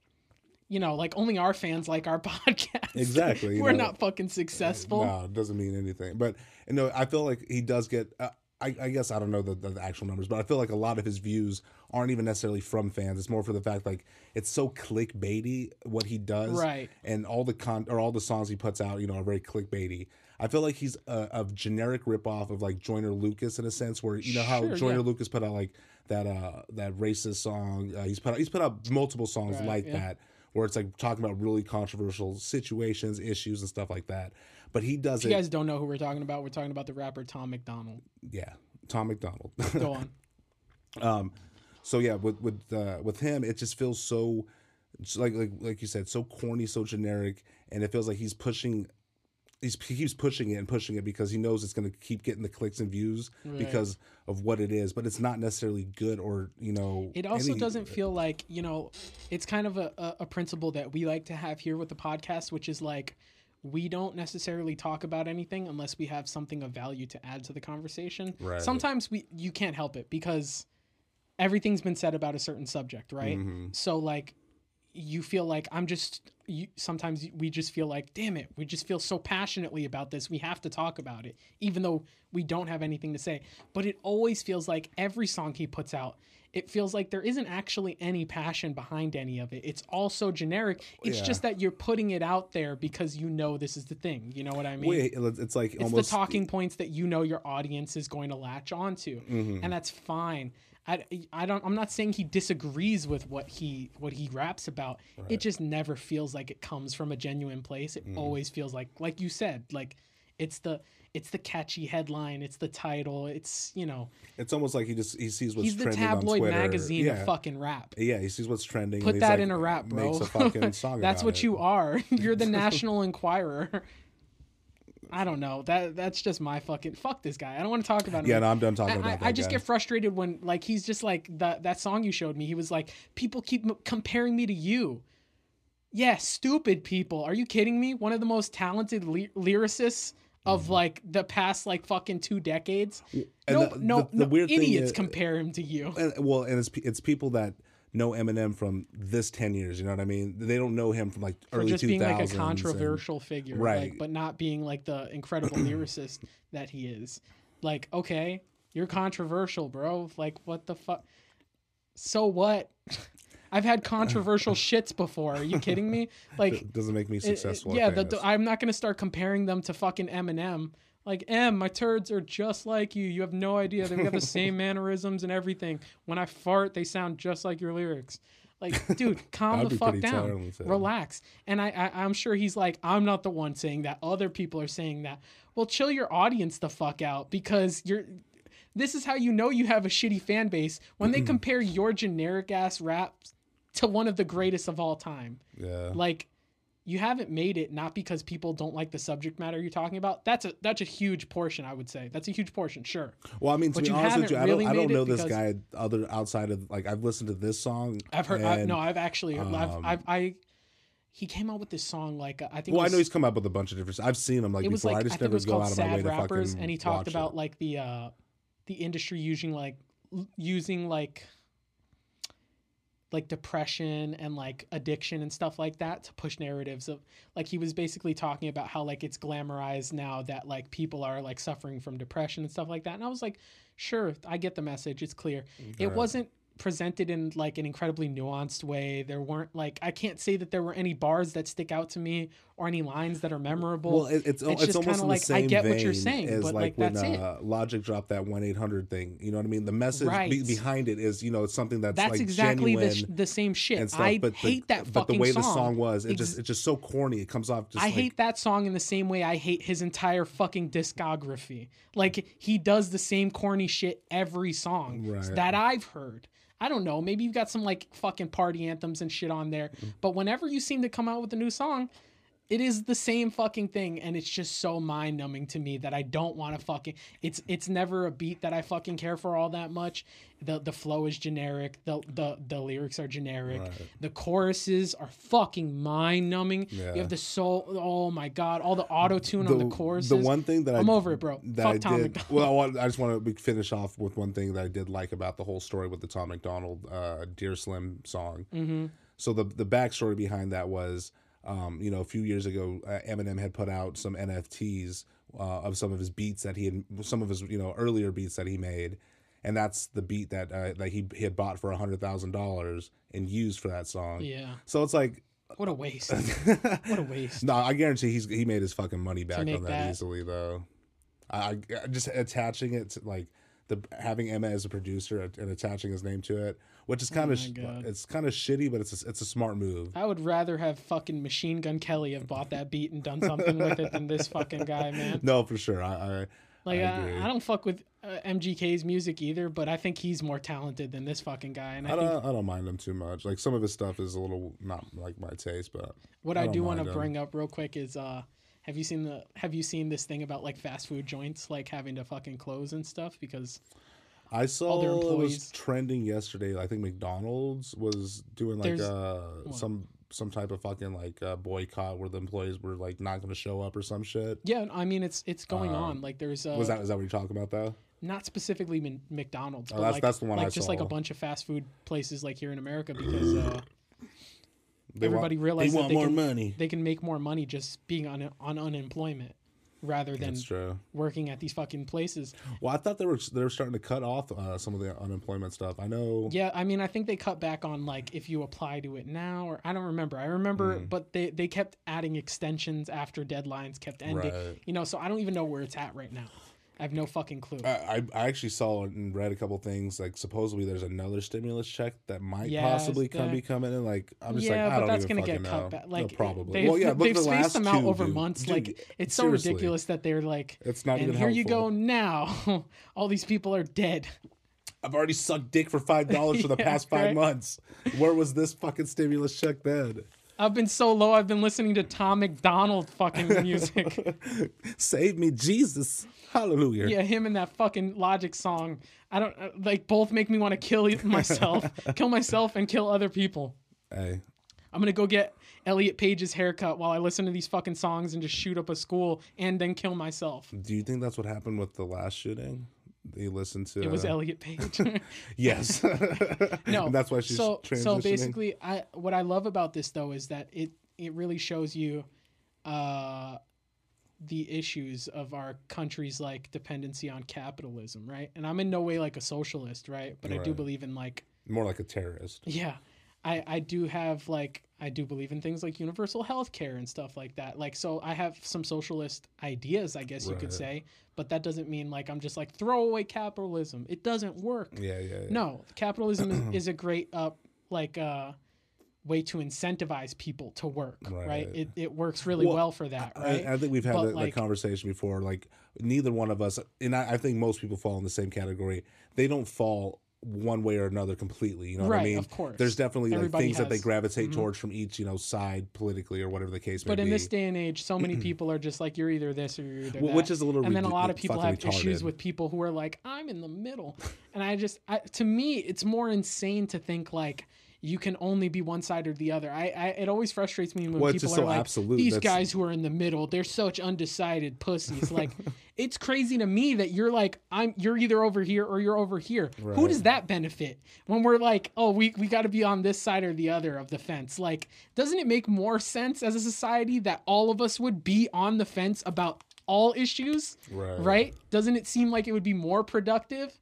you know, like only our fans like our podcast. Exactly, We're know. not fucking successful. No, it doesn't mean anything. But you know, I feel like he does get. Uh, I, I guess I don't know the, the, actual numbers, but I feel like a lot of his views aren't even necessarily from fans. It's more for the fact like it's so clickbaity what he does, Right. And all the con or all the songs he puts out, you know, are very clickbaity. I feel like he's a, a generic ripoff of like Joyner Lucas in a sense, where you know how Sure, Joyner yeah. Lucas put out like that uh that racist song. Uh, he's put out, he's put out multiple songs Right, like yeah. that where it's like talking about really controversial situations, issues, and stuff like that. But he does If you it. guys don't know who we're talking about, we're talking about the rapper Tom McDonald. yeah, Tom McDonald. Go on. um, so yeah, with with uh, with him, it just feels so like like like you said, so corny, so generic, and it feels like he's pushing. he's, he keeps pushing it and pushing it because he knows it's going to keep getting the clicks and views because of what it is. But it's not necessarily good or you know. It also any- doesn't feel like you know, it's kind of a, a principle that we like to have here with the podcast, which is like we don't necessarily talk about anything unless we have something of value to add to the conversation. Right. Sometimes we you can't help it because everything's been said about a certain subject, right? Mhm. So like you feel like I'm just you, sometimes we just feel like damn it we just feel so passionately about this we have to talk about it even though we don't have anything to say but it always feels like every song he puts out it feels like there isn't actually any passion behind any of it. It's all so generic. It's Yeah. just that you're putting it out there because you know this is the thing. You know what i mean? Wait, it's like it's almost the talking points that you know your audience is going to latch onto Mhm. and that's fine. I, I don't i'm not saying he disagrees with what he what he raps about. It just never feels like it comes from a genuine place. Mm-hmm. it always feels like like you said like it's the it's the catchy headline it's the title it's you know It's almost like he just he sees what's trending. he's the tabloid on Twitter. magazine yeah. of fucking rap Yeah, he sees what's trending. put that like, in a rap bro Makes a fucking song. that's what it. you are you're the national enquirer I don't know. That that's just my fucking fuck this guy. I don't want to talk about him. Yeah, no, I'm done talking I, about I, that. I just guy. get frustrated when like he's just like that that song you showed me. He was like, people keep m- comparing me to you. Yeah, stupid people. Are you kidding me? One of the most talented ly- lyricists of like the past like fucking two decades. Mm-hmm. And no, the- no, the- the no weird thing idiots is- compare him to you. and, well, and it's it's people that know Eminem from this ten years. You know what I mean? They don't know him from like For early just 2000s. being like a and- controversial figure, Right. Like, but not being like the incredible lyricist that he is. Like, okay, you're controversial, bro. Like, what the fuck? So what? I've had controversial shits before. Are you kidding me? Like, It doesn't make me it- it- successful. yeah, the, I'm not gonna start comparing them to fucking Eminem. Like, Em, my turds are just like you. You have no idea. They have the same mannerisms and everything. When I fart, they sound just like your lyrics. Like, dude, calm the fuck down. Relax. And I, I, I'm sure he's like, I'm not the one saying that. Other people are saying that. Well, chill your audience the fuck out because you're. This is how you know you have a shitty fan base when they compare your generic ass raps to one of the greatest of all time yeah. like you haven't made it not because people don't like the subject matter you're talking about that's a that's a huge portion i would say that's a huge portion sure Well, I mean, to But be you honest with you, I don't, I don't know this guy other outside of like I've listened to this song. i've heard I, and- no i've actually I've, um, I've i he came out with this song like i think Well, it I know he's come up with a bunch of different. I've seen him like was before. like I i, just it never go out of my way to rappers fucking and he talked about it. like the uh the industry using like using like like depression and like addiction and stuff like that to push narratives of like he was basically talking about how like it's glamorized now that like people are like suffering from depression and stuff like that. And i was like sure i get the message. It's clear. It wasn't presented in like an incredibly nuanced way there weren't like i can't say that there were any bars that stick out to me or any lines that are memorable Well, it, it's it's it's, just almost kinda like, I get what you're saying, but, like, like, when that's it. uh, Logic dropped that one eight hundred thing. You know what I mean? The message be- behind it is you know it's something that's, that's like exactly the, sh- the same shit stuff. i but hate the, that but fucking the way song the song was, it Ex- just it's just so corny. It comes off just. I like, hate that song in the same way I hate his entire fucking discography. Like he does the same corny shit every song Right. that I've heard. I don't know. Maybe you've got some like fucking party anthems and shit on there. Mm-hmm. But whenever you seem to come out with a new song, it is the same fucking thing and it's just so mind numbing to me that I don't want to fucking it's it's never a beat that I fucking care for all that much. The the flow is generic, the the the lyrics are generic. Right. The choruses are fucking mind numbing. Yeah. You have the soul oh my god, all the auto tune on the choruses. The one thing that I'm I, over it, bro. That Fuck I Tom did. McDonald. Well, I, want, I just want to finish off with one thing that I did like about the whole story with the Tom McDonald uh, "Dear Slim" song. Mm-hmm. So the the backstory behind that was, um, you know, a few years ago, uh, Eminem had put out some NFTs uh, of some of his beats that he had, some of his you know earlier beats that he made, and that's the beat that uh, that he, he had bought for a hundred thousand dollars and used for that song. Yeah. So it's like. What a waste. what a waste. No, I guarantee he's he made his fucking money back on that, that. easily though. I, I just attaching it to like the having Emma as a producer and attaching his name to it, which is kind of Oh my God. it's kind of shitty, but it's a, it's a smart move. I would rather have fucking Machine Gun Kelly have bought that beat and done something with it than this fucking guy, man. No, for sure. I, I Like I I. I, don't fuck with uh, MGK's music either, but I think he's more talented than this fucking guy. And I, I don't I don't mind him too much. Like some of his stuff is a little not like my taste, but what I don't want to bring up real quick is uh Have you seen the Have you seen this thing about like fast food joints like having to fucking close and stuff because I saw their it was employees- trending yesterday. I think McDonald's was doing like There's- uh some some type of fucking like uh, boycott where the employees were like not going to show up or some shit. yeah, I mean it's it's going on like there's uh Was that is that what you're talking about though? not specifically Mc- McDonald's, but Oh, that's- like that's the one like I just like a bunch of fast food places like here in America because uh, everybody want, realized they want they more can money. they can make more money just being on on unemployment rather than working at these fucking places. Well, I thought they were they were starting to cut off uh, some of the unemployment stuff. I know. Yeah, I mean, I think they cut back on like if you apply to it now, or I don't remember. I remember, Mm. but they they kept adding extensions after deadlines kept ending. Right. You know, so I don't even know where it's at right now. I have no fucking clue. I, I actually saw and read a couple things like supposedly there's another stimulus check that might Yes, possibly come be coming in. Like I'm just yeah, like I but don't that's even gonna get know. cut back. No, Like probably. they've, well, yeah, look they've the spaced them out two, over dude. months. Dude, like it's so seriously. ridiculous that they're like, It's not and even here you go now. All these people are dead. I've already sucked dick for five dollars for the Yeah, past five right. months. Where was this fucking stimulus check then? I've been so low. I've been listening to Tom McDonald fucking music. Save me, Jesus, Hallelujah. Yeah, him and that fucking Logic song. I don't uh, like both make me want to kill myself, kill myself, and kill other people. Hey, I'm gonna go get Elliot Page's haircut while I listen to these fucking songs and just shoot up a school and then kill myself. do you think that's what happened with the last shooting? You listened to It was uh, Elliot Page. Yes. no, And that's why she's so transitioning. so basically, I what I love about this though is that it it really shows you uh, the issues of our country's like dependency on capitalism, right? And I'm in no way like a socialist, right? But I do believe in like More like a terrorist. yeah. I, I do have like I do believe in things like universal health care and stuff like that. Like so I have some socialist ideas, I guess you could say, but that doesn't mean like I'm just like throw away capitalism. It doesn't work. Yeah, yeah. yeah. No, capitalism is, is a great uh like uh way to incentivize people to work, right? Right. It it works really well, Well, for that, I- right? I, think we've had that like- conversation before. Like neither one of us, and I, I think most people fall in the same category. They don't fall one way or another completely. You know what I Right, mean? of course. There's definitely like things that they has- gravitate Mhm. towards from each you know side politically or whatever the case may but in this day and age, so many people are just like you're either this or you're either Wh- that. which is a little and then a lot of people have fucking issues with people who are like i'm in the middle and i just I, to me it's more insane to think like you can only be one side or the other i, I it always frustrates me when Well, people are so like absolute. these That's- guys who are in the middle they're such undecided pussies like it's crazy to me that you're like i'm you're either over here or you're over here who does that benefit when we're like oh we, we got to be on this side or the other of the fence like doesn't it make more sense as a society that all of us would be on the fence about all issues right. right? Doesn't it seem like it would be more productive?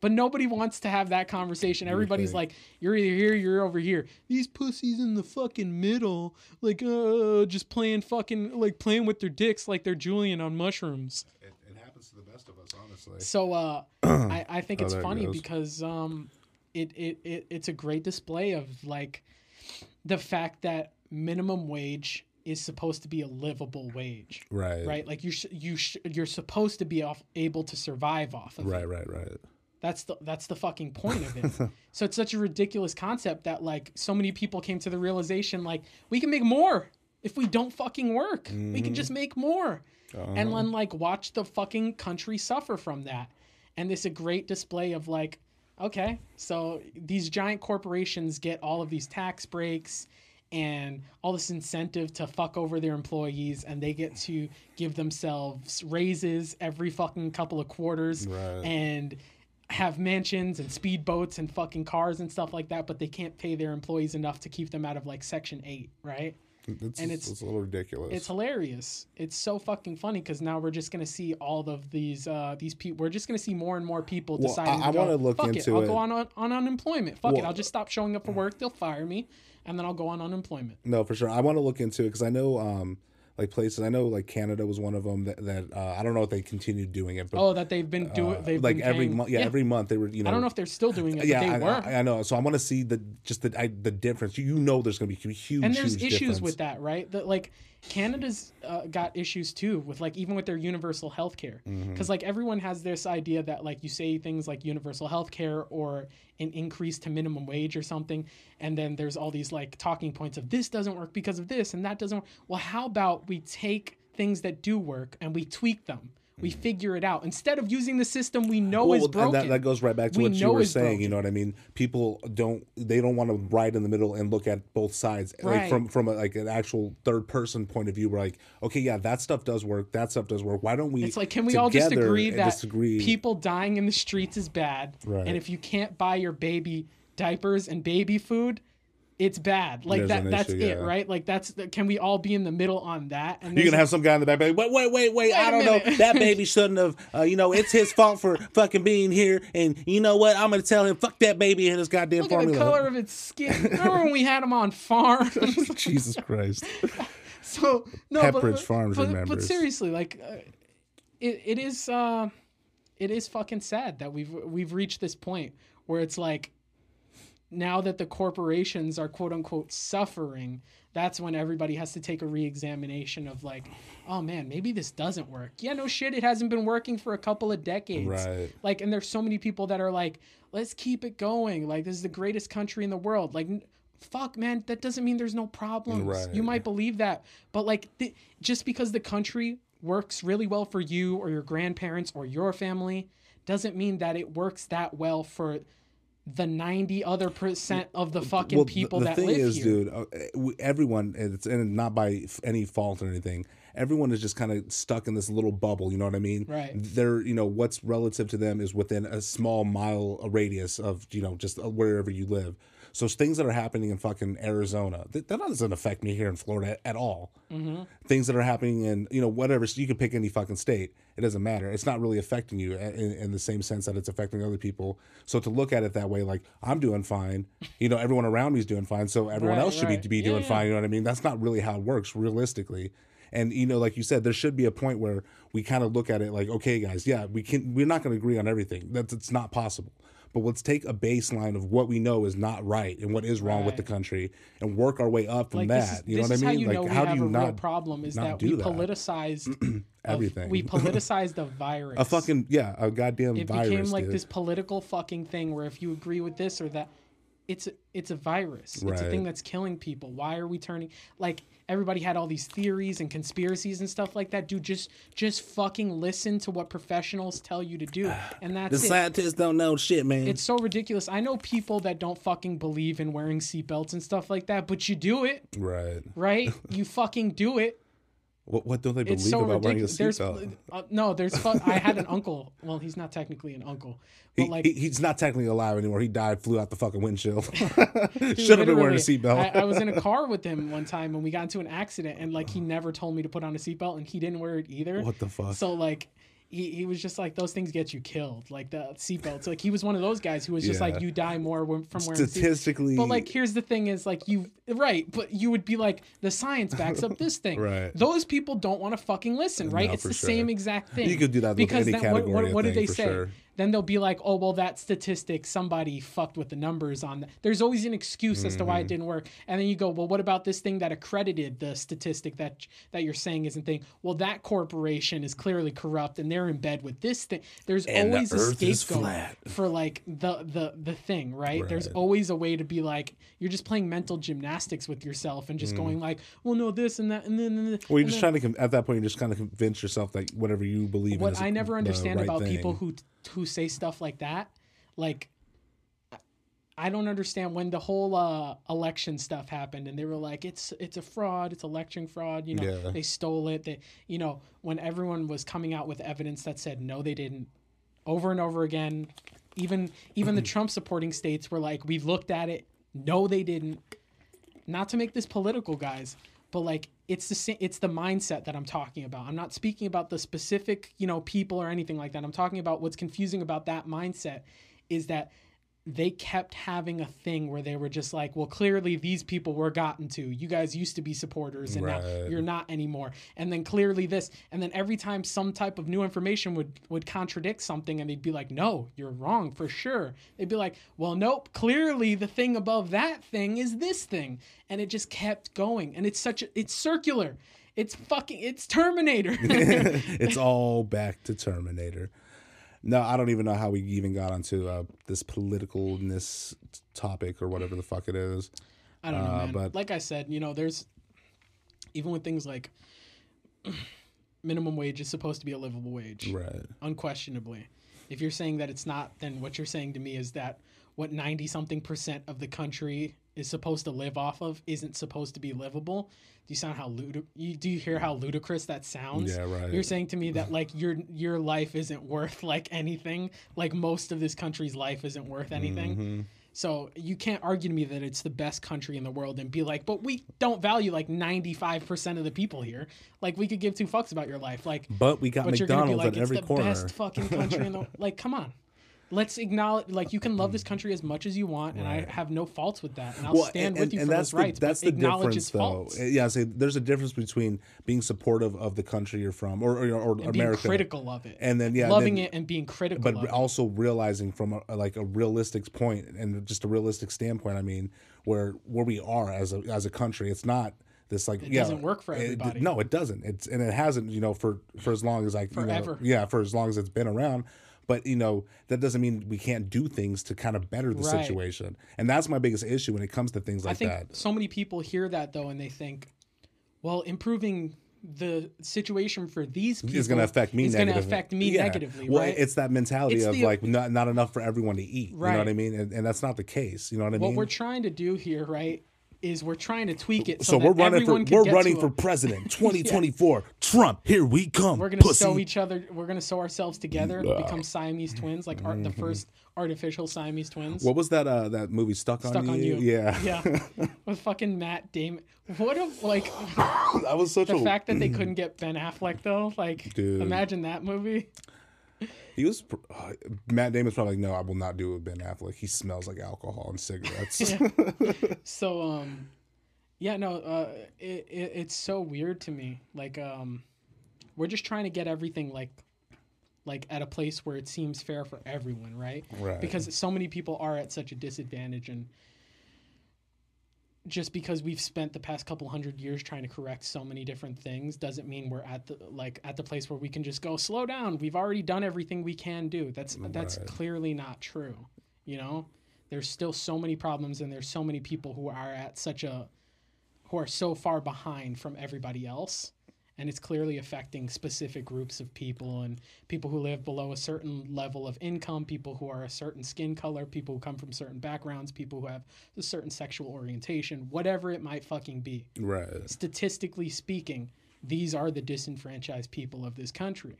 But nobody wants to have that conversation. Everybody's like, "You're either here, you're over here." These pussies in the fucking middle, like, uh, just playing fucking, like, playing with their dicks like they're Julian on mushrooms. It, it happens to the best of us, honestly. So, uh, I, I think Oh, it's it funny goes. because, um, it, it, it, it's a great display of like the fact that minimum wage is supposed to be a livable wage Right. right? Like you sh- you sh- you're supposed to be off- able to survive off of it. Right, right. Right. That's the that's the fucking point of it. so it's such a ridiculous concept that like so many people came to the realization like we can make more if we don't fucking work. We can just mm-hmm. make more. And uh-huh. then like watch the fucking country suffer from that. And it's a great display of like okay, so these giant corporations get all of these tax breaks and all this incentive to fuck over their employees and they get to give themselves raises every fucking couple of quarters Right. and have mansions and speedboats and fucking cars and stuff like that but they can't pay their employees enough to keep them out of like section 8 right It's, And it's, it's- a little ridiculous. it's hilarious it's so fucking funny because now we're just gonna see all of these uh these people we're just gonna see more and more people Well, deciding I- I to go, wanna look fuck it into i'll it." go on, on on unemployment fuck it i'll just stop showing up for work they'll fire me and then i'll go on unemployment No, for sure. I want to look into it because I know, um, like places. I know, like Canada was one of them that, that uh, I don't know if they continued doing it, but oh that they've been doing uh, they've like every paying- month. Yeah, every month they were. You know, i don't know if they're still doing it yeah, but they I, were I, I know. So I want to see the just the I, the difference. You, you know, there's going to be huge, and there's huge issues difference. with that right that like canada's uh, got issues too with like even with their universal health care Mm-hmm. because like everyone has this idea that like you say things like universal health care or an increase to minimum wage or something and then there's all these like talking points of this doesn't work because of this and that doesn't work. well how about we take things that do work and we tweak them. We hmm. figure it out instead of using the system we know is. Well, broken. and that, that goes right back to We what you were is saying. You know what I mean? People don't they don't want to ride in the middle and look at both sides, like from from a, like an actual third person point of view. We're like, okay, yeah, that stuff does work. That stuff does work. Why don't we? It's like, can we all just agree that disagree? people dying in the streets is bad, Right. and if you can't buy your baby diapers and baby food, it's bad. Like There's that. That's issue, it, right? Like that's. Can we all be in the middle on that? And You're gonna have some guy in the back, like, wait, wait, wait, wait. I don't know. That baby shouldn't have. Uh, you know, it's his fault for fucking being here. And you know what? I'm gonna tell him, fuck that baby and his goddamn Look at the color of its skin. Remember when we had him on farm? Jesus Christ. so no, Pepperidge but, Farms but, but seriously, like, uh, it, it is uh, it is fucking sad that we've we've reached this point where it's like now that the corporations are quote unquote suffering, that's when everybody has to take a re-examination of like, oh man, maybe this doesn't work. Yeah, no shit, it hasn't been working for a couple of decades. Right. Like, and there's so many people that are like, let's keep it going. Like, this is the greatest country in the world. Like, fuck, man, that doesn't mean there's no problems. Right. You might believe that, but like, th- just because the country works really well for you or your grandparents or your family doesn't mean that it works that well for the 90 other percent of the fucking well, people the, the that thing live is, here. dude, uh, everyone, it's and not by any fault or anything. Everyone is just kind of stuck in this little bubble. You know what I mean? Right. They're, you know, what's relative to them is within a small mile radius of, you know, just uh, wherever you live. So things that are happening in fucking Arizona, that, that doesn't affect me here in Florida at all. Mm-hmm. Things that are happening in, you know, whatever. So you can pick any fucking state. It doesn't matter. It's not really affecting you eh, in, in the same sense that it's affecting other people. So to look at it that way, like I'm doing fine, you know, everyone around me is doing fine. So everyone Right, else should right. be, be doing yeah. fine. You know what I mean? That's not really how it works realistically. And you know, like you said, there should be a point where we kind of look at it like, okay, guys, yeah, we can. We're not going to agree on everything. That's it's not possible. But let's take a baseline of what we know is not right and what is wrong with the country, and work our way up from like that. this is, you know what I how mean? you like, know how do you not problem is not that we politicized everything? we politicized the virus. a fucking yeah, a goddamn it virus. became like dude. this political fucking thing where if you agree with this or that it's a, it's a virus it's a thing that's killing people why are we turning like everybody had all these theories and conspiracies and stuff like that. Dude just just fucking listen to what professionals tell you to do. And The that's it. scientists don't know shit, man. it's so ridiculous. I know people that don't fucking believe in wearing seatbelts and stuff like that but you do it. Right. right? You fucking do it What, what don't they believe so about wearing a seatbelt? uh, no, there's. I had an uncle. Well, he's not technically an uncle, but He, like he- he's not technically alive anymore. He died, flew out the fucking windshield. Should have been wearing a seatbelt. I, I was in a car with him one time and we got into an accident and like he never told me to put on a seatbelt and he didn't wear it either. what the fuck? So like he, he was just like those things get you killed like the seatbelts like he was one of those guys who was just Yeah. like you die more from wearing. Statistically, But like here's the thing is like you right, but you would be like the science backs up this thing. Right. Those people don't want to fucking listen, right? No, it's the sure. same exact thing. You could do that with because any then what, category what, of what did they say? sure. Then they'll be like, "Oh, well, that statistic somebody fucked with the numbers on that." There's always an excuse as to why it Mm-hmm. didn't work. And then you go, "Well, what about this thing that accredited the statistic that that you're saying isn't thing?" Well, that corporation is clearly corrupt and they're in bed with this thing. There's And the always a scapegoat for like the the the thing, right? There's always a way to be like you're just playing mental gymnastics with yourself and just Mm. going like, "Well, no, this and that and then." And then well, you're just trying to at that point. You're just kind of convince yourself that whatever you believe in. what I never understand right about people thing. who who say stuff like that, like I don't understand when the whole uh, election stuff happened and they were like it's it's a fraud, it's election fraud, you know, Yeah. they stole it. They you know, when everyone was coming out with evidence that said no they didn't over and over again, even even the Trump supporting states were like we looked at it, no they didn't. Not to make this political, guys, but like it's the it's the mindset that I'm talking about. I'm not speaking about the specific, you know, people or anything like that. I'm talking about what's confusing about that mindset is that they kept having a thing where they were just like, well, clearly these people were gotten to. You guys used to be supporters and now you're not anymore. And then clearly this. And then every time some type of new information would would contradict something and they'd be like, no, you're wrong for sure. They'd be like, well, nope, clearly the thing above that thing is this thing. And it just kept going. And it's such a, it's circular. It's fucking, it's Terminator. it's all back to Terminator. No, I don't even know how we even got onto uh, this politicalness topic or whatever the fuck it is. I don't know, Uh, man. but- like I said, you know, there's even with things like minimum wage is supposed to be a livable wage, Right. unquestionably. If you're saying that it's not, then what you're saying to me is that what 90 something percent of the country is supposed to live off of isn't supposed to be livable. Do you sound how ludi- you do you hear how ludicrous that sounds? Yeah, right. You're saying to me that like your your life isn't worth like anything, like most of this country's life isn't worth anything. Mm-hmm. So you can't argue to me that it's the best country in the world and be like, but we don't value like 95% of the people here. Like we could give two fucks about your life. Like But we got but you're gonna be McDonald's like, at it's every the corner. best fucking country in the like. Come on, let's acknowledge. Like you can love this mm. country as much as you want, and I have no faults with that, and I'll Well, stand and- with you and for that's those the, rights. That's the acknowledge difference, its though. faults Yeah, say there's a difference between being supportive of the country you're from, or or, or and being America, critical of it, and then yeah, loving then- it and being critical. but of it. also realizing from a, like a realistic point and just a realistic standpoint. I mean, where where we are as a as a country, it's not this like It yeah, doesn't work for it- everybody. no, it doesn't. It's and it hasn't. You know, for for as long as I you know, Forever. yeah, for as long as it's been around. But you know that doesn't mean we can't do things to kind of better the Right. situation, and that's my biggest issue when it comes to things I like think that. so many people hear that though, and they think, well, improving the situation for these people It's going to affect me is going to affect me Yeah. negatively, Well, right? it's that mentality It's of the- like not, not enough for everyone to eat. You know what I mean? And, and that's not the case. You know what I what mean? What we're trying to do here, right, is we're trying to tweak it so, so we're running for we're running for president 2024 Trump here we come We're gonna pussy. sew each other. We're gonna sew ourselves together, become Siamese twins, like art, Mm-hmm. the first artificial Siamese twins. what was that uh that movie stuck, Stuck on, on you? you. yeah Yeah, with fucking Matt Damon. What a like that was such the a fact that they couldn't get Ben Affleck though. Like, Dude. imagine that movie. He was uh, Matt Damon's probably like no I will not do it with Ben Affleck he smells like alcohol and cigarettes So um, yeah, no, uh, it, it it's so weird to me. Like um, we're just trying to get everything like like at a place where it seems fair for everyone, right? Right. Because so many people are at such a disadvantage and just because we've spent the past couple hundred years trying to correct so many different things doesn't mean we're at the like at the place where we can just go slow down. We've already done everything we can do. That's that's clearly not true. You know, there's still so many problems and there's so many people who are at such a who are so far behind from everybody else and it's clearly affecting specific groups of people and people who live below a certain level of income, people who are a certain skin color, people who come from certain backgrounds, people who have a certain sexual orientation, whatever it might fucking be. right Statistically speaking, these are the disenfranchised people of this country.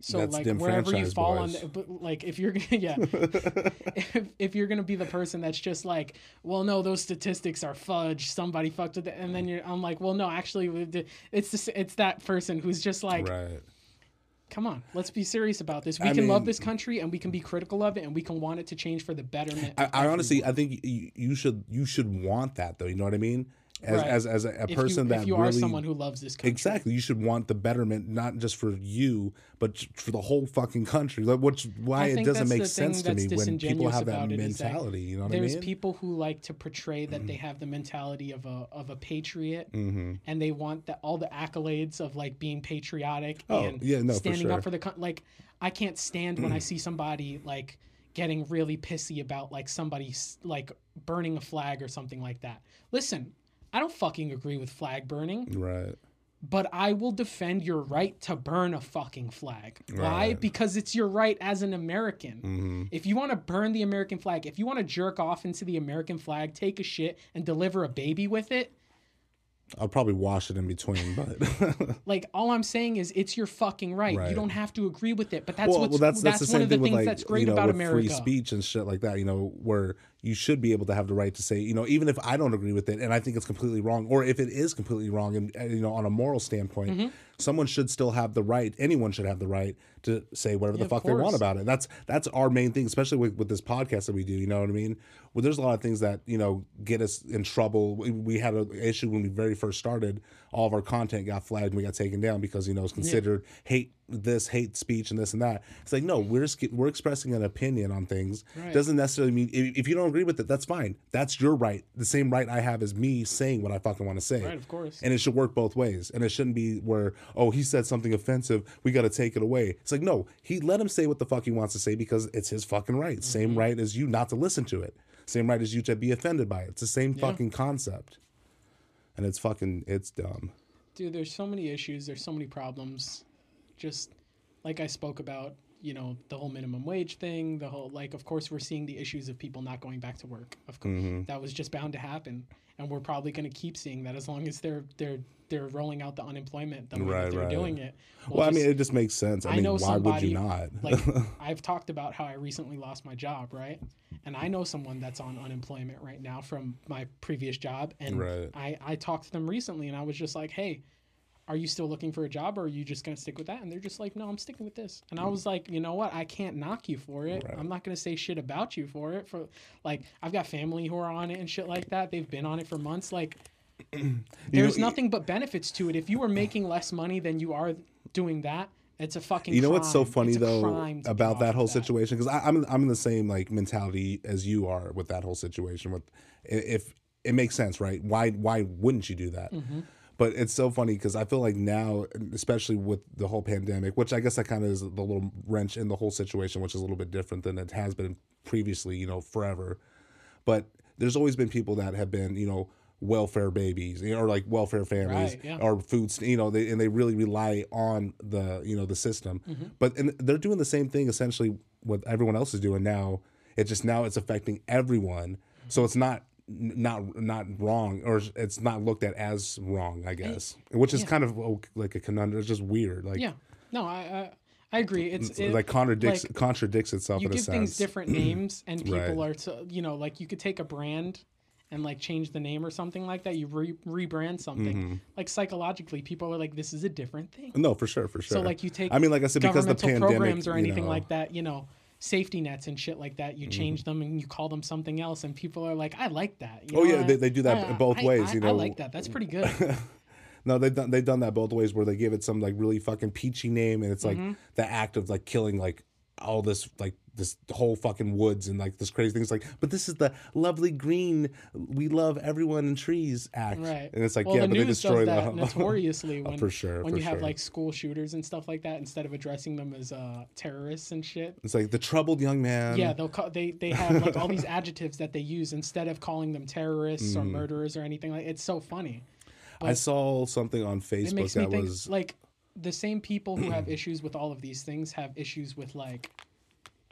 So That's like wherever you fall on, the, but like if you're gonna yeah, if, if you're gonna be the person that's just like, well, no, those statistics are fudge. Somebody fucked with it, and then you're, I'm like, well, no, actually, it's this, it's that person who's just like, right come on, let's be serious about this. We I can love this country, and we can be critical of it, and we can want it to change for the betterment. I, I honestly. I think you, you should you should want that though you know what I mean as Right. as, as a, a person you, that if you really are someone who loves this country, Exactly. You should want the betterment, not just for you, but for the whole fucking country. Like, which why it doesn't make sense to me when people have that is that mentality. You know what there's I mean? There's people who like to portray that they have the mentality of a of a patriot mm-hmm. and they want that all the accolades of like being patriotic Oh, and yeah, no, for standing up for the coun- like I can't stand when I see somebody like getting really pissy about like somebody like burning a flag or something like that. Listen, I don't fucking agree with flag burning, Right. but I will defend your right to burn a fucking flag. Why? Because it's your right as an American. hmm If you want to burn the American flag, if you want to jerk off into the American flag, take a shit and deliver a baby with it, I'll probably wash it in between, but like all I'm saying is it's your fucking right. Right. You don't have to agree with it, but that's well, what's well, that's that's, that's the one same of the thing things like that's great you know about America. free speech and shit like that. You know where you should be able to have the right to say, you know, even if I don't agree with it and I think it's completely wrong, or if it is completely wrong, and uh, you know, on a moral standpoint, Mm-hmm. someone should still have the right. Anyone should have the right to say whatever Yeah, the fuck they want about it. That's that's our main thing, especially with, with this podcast that we do. You know what I mean? Well, there's a lot of things that you know get us in trouble. We, we had an issue when we very first started. All of our content got flagged and we got taken down because you know it's considered hate this hate speech and this and that. It's like no, we're just, we're expressing an opinion on things. Right. Doesn't necessarily mean if, if you don't agree with it, that's fine. That's your right. The same right I have as me saying what I fucking want to say. Right, of course. And it should work both ways. And it shouldn't be where oh he said something offensive, we got to take it away. It's like no, he let him say what the fuck he wants to say because it's his fucking right. Same Mm-hmm. right as you not to listen to it. Same right as you to be offended by it. It's the same fucking concept. And it's fucking it's dumb. Dude, there's so many issues, there's so many problems, just like I spoke about, you know, the whole minimum wage thing, the whole like of course we're seeing the issues of people not going back to work. Of course, Mm-hmm. that was just bound to happen, and we're probably going to keep seeing that as long as they're they're they're rolling out the unemployment the way Right, that they're right. doing it. We'll Well, I mean, it just makes sense. I, I mean, know why would you not? like I've talked about how I recently lost my job, right? And I know someone that's on unemployment right now from my previous job, and Right. I I talked to them recently, and I was just like, hey. Are you still looking for a job or are you just going to stick with that? And they're just like, no, I'm sticking with this. And I was like, you know what? I can't knock you for it. Right. I'm not going to say shit about you for it. For like, I've got family who are on it and shit like that. They've been on it for months. Like, there's nothing but benefits to it. If you are making less money than you are doing that, it's a fucking. you know what's so funny though crime about that whole situation because I'm I'm in the same like mentality as you are with that whole situation. With if it makes sense, right? Why why wouldn't you do that? Mm-hmm. But it's so funny because I feel like now, especially with the whole pandemic, which I guess that kind of is the little wrench in the whole situation, which is a little bit different than it has been previously, you know, forever. But there's always been people that have been, you know, welfare babies, or like welfare families, Right, yeah. or food you know, they, and they really rely on the, you know, the system. Mm-hmm. But and they're doing the same thing essentially what everyone else is doing now. It's just now it's affecting everyone, so it's not not not wrong or it's not looked at as wrong i guess which is kind of oh, like a conundrum it's just weird like Yeah. No, I I, I agree. It's it- like contradicts like, contradicts itself you in a give sense things different names, and people Right. are to you know like you could take a brand and like change the name or something like that. You re- rebrand something. Mm-hmm. Like psychologically, people are like, this is a different thing. no for sure for sure So like you take i mean like i said because the pandemic programs or you anything know, Mm-hmm. like that, you know, safety nets and shit like that. You change them and you call them something else, and people are like, I like that. You Oh, know, yeah, they- they do that I- both I- ways, I- you know, I like that. That's pretty good. No, they've done they've done that both ways where they give it some like really fucking peachy name and it's like Mm-hmm. the act of like killing like all this like this whole fucking woods and like this crazy thing. It's like, but this is the lovely green we love everyone and trees act. Right. And it's like, well, yeah, the but they destroy that the notoriously when, for sure, when for you have like school shooters and stuff like that, instead of addressing them as uh, terrorists and shit. It's like the troubled young man. Yeah, they'll call, they they have like all these adjectives that they use instead of calling them terrorists or Mm-hmm. murderers or anything like. It's so funny. I saw something on It Facebook makes me that think was like the same people who have issues with all of these things have issues with like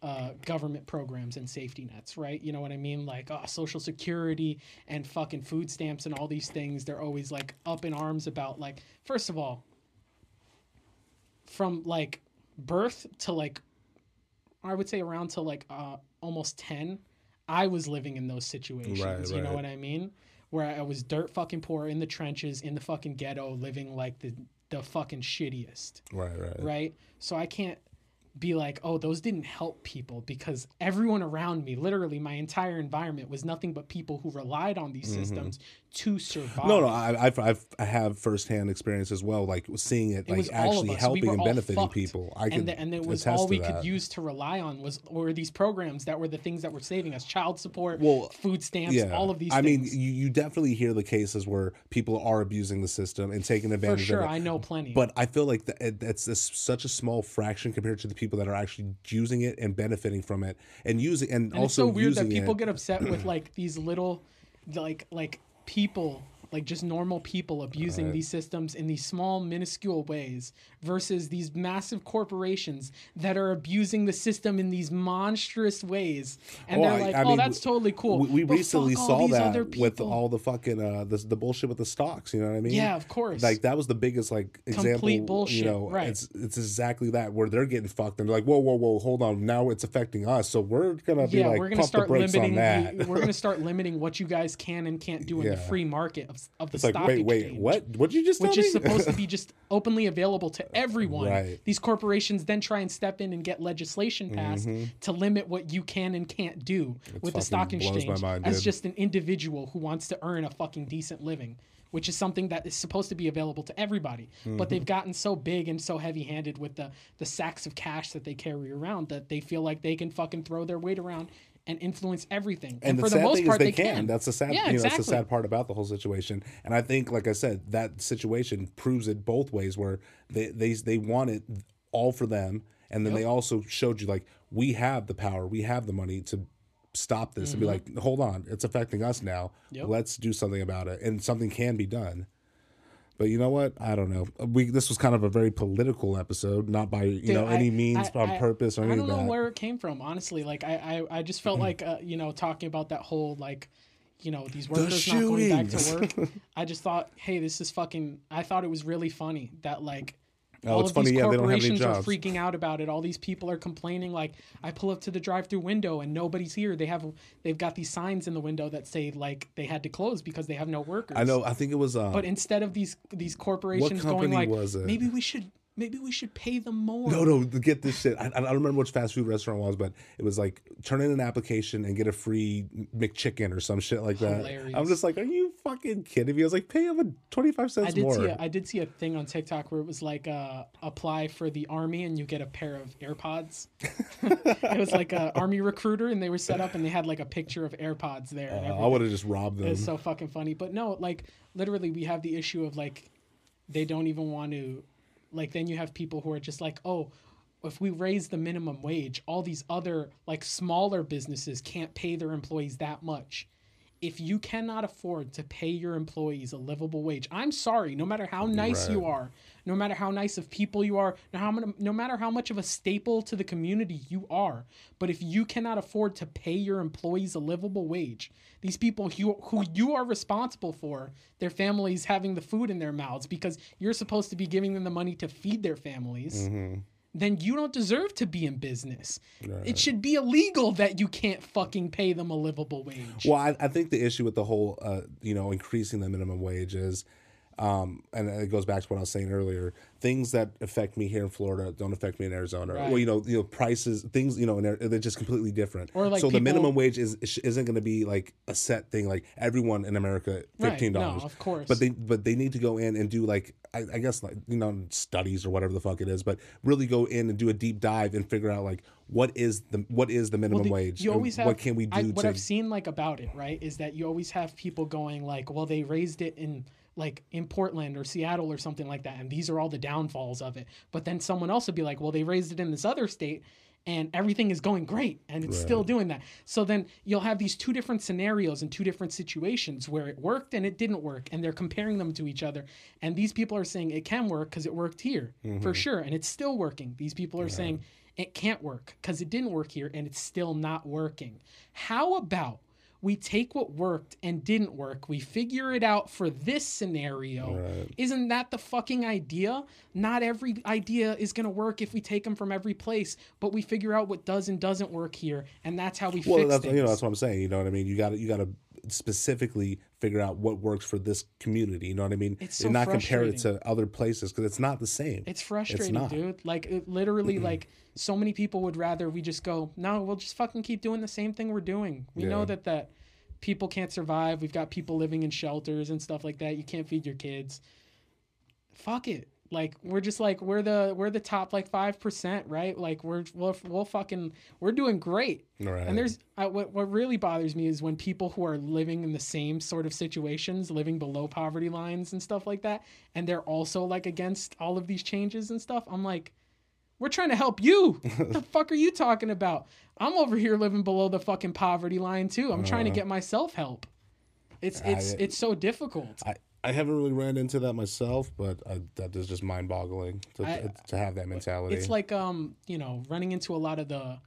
uh, government programs and safety nets, right? You know what I mean? Like oh, Social Security and fucking food stamps and all these things. They're always like up in arms about like. First of all, from like birth to like, I would say around to like uh, almost ten, I was living in those situations. Right, you know what I mean? Where I was dirt fucking poor in the trenches in the fucking ghetto, living like the the fucking shittiest right, right. right? So I can't be like, oh, those didn't help people because everyone around me, literally my entire environment, was nothing but people who relied on these mm-hmm. systems to survive. No, no, I, I've, I've I have firsthand experience as well, like seeing it, like all of actually us. We helping and benefiting people. I could and, the, and it was all we could use to rely on was were these programs that were the things that were saving us: child support, Well, food stamps, yeah. all of these. I things. mean, you, you definitely hear the cases where people are abusing the system and taking for advantage sure, of it. I know plenty. But I feel like that it- that's this, such a small fraction compared to the people that are actually using it and benefiting from it and using and, And it's so weird that people it. get upset with like these little, like like people, like just normal people abusing these systems in these small, minuscule ways, versus these massive corporations that are abusing the system in these monstrous ways, and Well, they're like, I "Oh, mean, that's totally cool." We, we recently saw that with all the fucking uh the, the bullshit with the stocks. You know what I mean? Yeah, of course. Like that was the biggest like example. Complete bullshit, You know, right. it's it's exactly that where they're getting fucked and they're like, whoa, whoa, whoa, hold on, now it's affecting us, so we're gonna be yeah, like we're gonna start on limiting. that. The, we're gonna start limiting what you guys can and can't do in the free market of, of the it's like, wait, exchange. wait, what? What did you just which is me? supposed to be just openly available to everyone. Right. These corporations then try and step in and get legislation passed to limit what you can and can't do with the stock Mm-hmm. fucking blows my exchange mind, as dude. just an individual who wants to earn a fucking decent living. Which is something that is supposed to be available to everybody, Mm-hmm. but they've gotten so big and so heavy-handed with the the sacks of cash that they carry around that they feel like they can fucking throw their weight around and influence everything. And, and for the the sad most thing part, is they, they can. That's the sad. Yeah, you know, exactly. that's the sad part about the whole situation. And I think, like I said, that situation proves it both ways. Where they they they want it all for them, and then they also showed you like we have the power, we have the money to stop this and be like, hold on, it's affecting us now. Mm-hmm. Yep. Let's do something about it, and something can be done. But you know what? I don't know. We this was kind of a very political episode, not by you Dude, know I- any means I- on I- purpose or anything. I don't know where it came from, honestly. Like I, I, I just felt like uh, you know talking about that whole like, you know, these workers not going back to work. I just thought, hey, this is fucking. I thought it was really funny that like. Oh, all it's of funny, these yeah, they don't have any corporations are freaking out about it. All these people are complaining. Like, I pull up to the drive-through window and nobody's here. They have, they've got these signs in the window that say like they had to close because they have no workers. I know. I think it was. Uh, But instead of these these corporations going like, maybe we should maybe we should pay them more. No, no, get this shit. I, I don't remember which fast food restaurant it was, but it was like turn in an application and get a free McChicken or some shit like that. Hilarious. I'm just like, are you fucking kidding me? I was like, pay them a 25 cents I did more. see a, I did see a thing on TikTok where it was like uh, apply for the army and you get a pair of AirPods. it was like an army recruiter and they were set up and they had like a picture of AirPods there. and Uh, I would have just robbed them. It's so fucking funny. But no, like literally, we have the issue of like they don't even want to. Like then you have people who are just like, oh, if we raise the minimum wage, all these other like smaller businesses can't pay their employees that much. If you cannot afford to pay your employees a livable wage, I'm sorry. No matter how nice you are, no matter how nice of people you are, no, how, no matter how much of a staple to the community you are, but if you cannot afford to pay your employees a livable wage, these people who, who you are responsible for, their families having the food in their mouths because you're supposed to be giving them the money to feed their families, then you don't deserve to be in business. It should be illegal that you can't fucking pay them a livable wage. Well, I, I think the issue with the whole, uh, you know, increasing the minimum wage is, um, and it goes back to what I was saying earlier. Things that affect me here in Florida don't affect me in Arizona. Right. Well, you know, you know, prices, things, you know, and they're, they're just completely different. Or, like, so the minimum wage is isn't going to be like a set thing. Like everyone in America, fifteen dollars. no, of course. But they but they need to go in and do like I, I guess like you know studies or whatever the fuck it is. But really go in and do a deep dive and figure out like what is the what is the minimum the- wage? You always have. what can we do I, what to I've seen like about it, right, is that you always have people going like, "Well, they raised it in like in Portland or Seattle or something like that, and these are all the downfalls of it." But then someone else would be like, "Well, they raised it in this other state." And everything is going great, and it's still doing that. So then you'll have these two different scenarios and two different situations where it worked and it didn't work, and they're comparing them to each other. And these people are saying it can work because it worked here for mm-hmm. sure, and it's still working. These people are saying it can't work because it didn't work here and it's still not working. How about we take what worked and didn't work, we figure it out for this scenario? Isn't that the fucking idea? Not every idea is going to work if we take them from every place, but we figure out what does and doesn't work here, and that's how we well, fix that's things. you know that's what I'm saying. You know what I mean? You got to you got to specifically figure out what works for this community. You know what I mean? It's so and not compare it to other places because it's not the same. It's frustrating, not. dude. Like it literally, like so many people would rather we just go, no, we'll just fucking keep doing the same thing we're doing. We know that that people can't survive. We've got people living in shelters and stuff like that. You can't feed your kids. Fuck it. Like we're just like we're the we're the top like five percent, right? Like we're we'll, we'll fucking we're doing great. Right. And there's uh, what what really bothers me is when people who are living in the same sort of situations, living below poverty lines and stuff like that, and they're also like against all of these changes and stuff. I'm like, we're trying to help you. what the fuck are you talking about? I'm over here living below the fucking poverty line too. I'm trying to get myself help. It's it's I- it's so difficult. I, I haven't really ran into that myself, but I, that is just mind boggling to, I- to have that mentality. It's like um, you know, running into a lot of the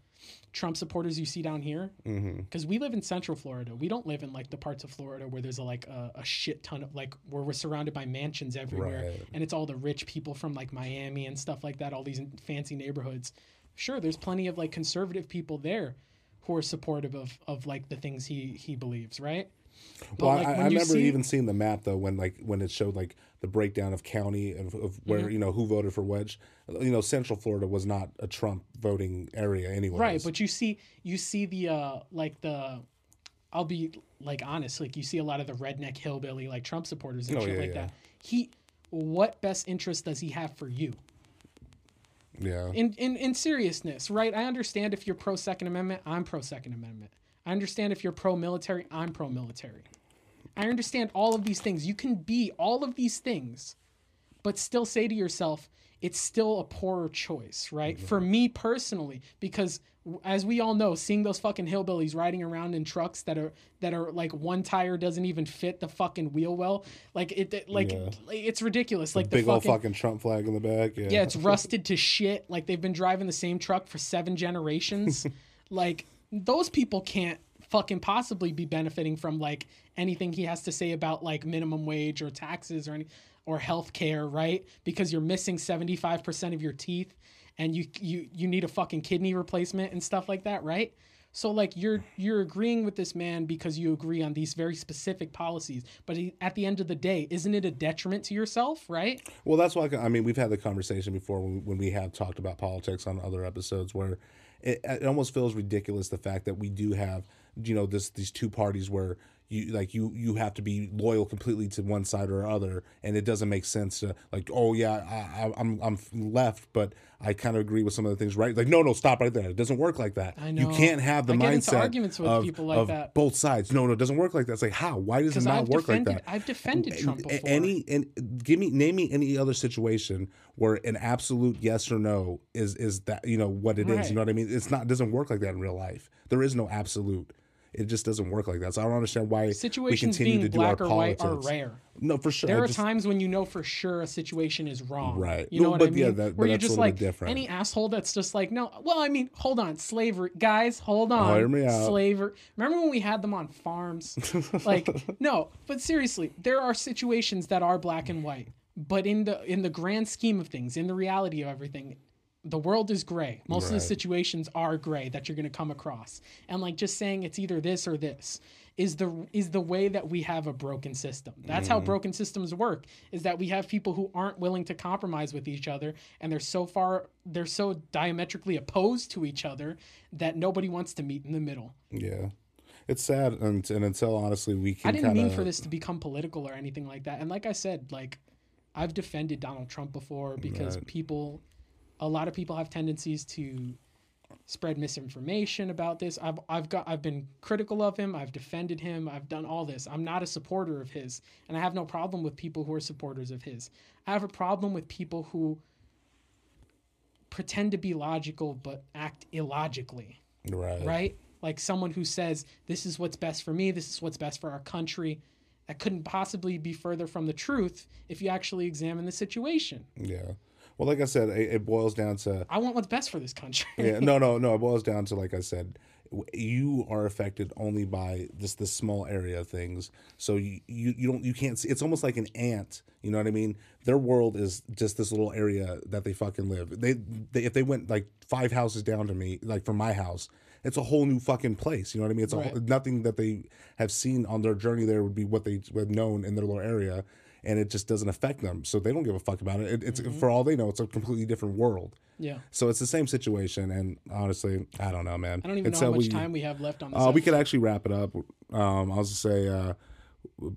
Trump supporters you see down here. Because we live in Central Florida. We don't live in like the parts of Florida where there's a, like a, a shit ton of like where we're surrounded by mansions everywhere, Right. and it's all the rich people from like Miami and stuff like that. All these fancy neighborhoods. Sure, there's plenty of like conservative people there who are supportive of of like the things he he believes, right? But, well, like, I, I remember see- even seeing the map though when like when it showed like the breakdown of county of, of where Mm-hmm. you know who voted for Wedge. You know, Central Florida was not a Trump voting area anyway. Right, but you see you see the uh like the I'll be like honest, like you see a lot of the redneck hillbilly like Trump supporters and Oh, shit yeah, like yeah. that. He what best interest does he have for you? yeah, In in in seriousness, right? I understand if you're pro Second Amendment, I'm pro Second Amendment. I understand if you're pro military, I'm pro military. I understand all of these things. You can be all of these things, but still say to yourself, it's still a poorer choice, right? Mm-hmm. For me personally, because as we all know, seeing those fucking hillbillies riding around in trucks that are that are like one tire doesn't even fit the fucking wheel well, like it, it- like Yeah. it's ridiculous. Like the Big old fucking Trump flag in the back. Yeah. yeah, it's rusted to shit. Like they've been driving the same truck for seven generations. like those people can't fucking possibly be benefiting from like anything he has to say about like minimum wage or taxes or any or health care, right? Because you're missing 75% of your teeth and you you you need a fucking kidney replacement and stuff like that, right? So like you're you're agreeing with this man because you agree on these very specific policies, but he, at the end of the day, isn't it a detriment to yourself, right? Well, that's why I mean we've had the conversation before when, when we have talked about politics on other episodes where it, it almost feels ridiculous the fact that we do have you know this these two parties where you like you you have to be loyal completely to one side or other and it doesn't make sense to like oh yeah I, I I'm I'm left but I kind of agree with some of the things right like no no stop right there it doesn't work like that I know. you can't have the I get mindset into arguments with of, people like of that. both sides no no it doesn't work like that it's like how why does it not I've work defended, like that I've defended Trump before. Any and give me name me any other situation where an absolute yes or no is is that you know what it is. Right. You know what I mean? It's not it doesn't work like that in real life. There is no absolute. It just doesn't work like that. So I don't understand why we continue being to do our black or white politics. are rare. No, for sure. There I are just- times when you know for sure a situation is wrong. Right. You know No, what but I mean? yeah, that- but Where you're just like different. any asshole that's just like, no. Well, I mean, hold on, slavery, guys, hold on. Oh, hear me out. Slavery. Remember when we had them on farms? like, no, but seriously, there are situations that are black and white. But in the in the grand scheme of things, in the reality of everything, the world is gray. Most of the situations are gray that you're going to come across. And like just saying it's either this or this is the is the way that we have a broken system. That's Mm-hmm. how broken systems work is that we have people who aren't willing to compromise with each other and they're so far they're so diametrically opposed to each other that nobody wants to meet in the middle. yeah, it's sad, and, and until honestly we can. I didn't kinda, mean for this to become political or anything like that. And like I said, like I've defended Donald Trump before because Right. people, a lot of people have tendencies to spread misinformation about this. I've I've got I've been critical of him. I've defended him. I've done all this. I'm not a supporter of his, and I have no problem with people who are supporters of his. I have a problem with people who pretend to be logical but act illogically Right. right? Like someone who says, This is what's best for me, this is what's best for our country. That couldn't possibly be further from the truth if you actually examine the situation. Yeah. Well, like I said, it, it boils down to I want what's best for this country. yeah, no, no, no. It boils down to like I said, you are affected only by this this small area of things. So you you, you don't you can't see. It's almost like an ant. You know what I mean? Their world is just this little area that they fucking live. They, they if they went like five houses down to me, like from my house. It's a whole new fucking place. You know what I mean? It's Right. nothing that they have seen on their journey there would be what they would have known in their little area, and it just doesn't affect them. So they don't give a fuck about it. it it's for all they know, it's a completely different world. yeah. So it's the same situation, and honestly, I don't know, man. I don't even know how much we, time we have left on this. Uh, we could actually wrap it up. Um, I'll just say, uh,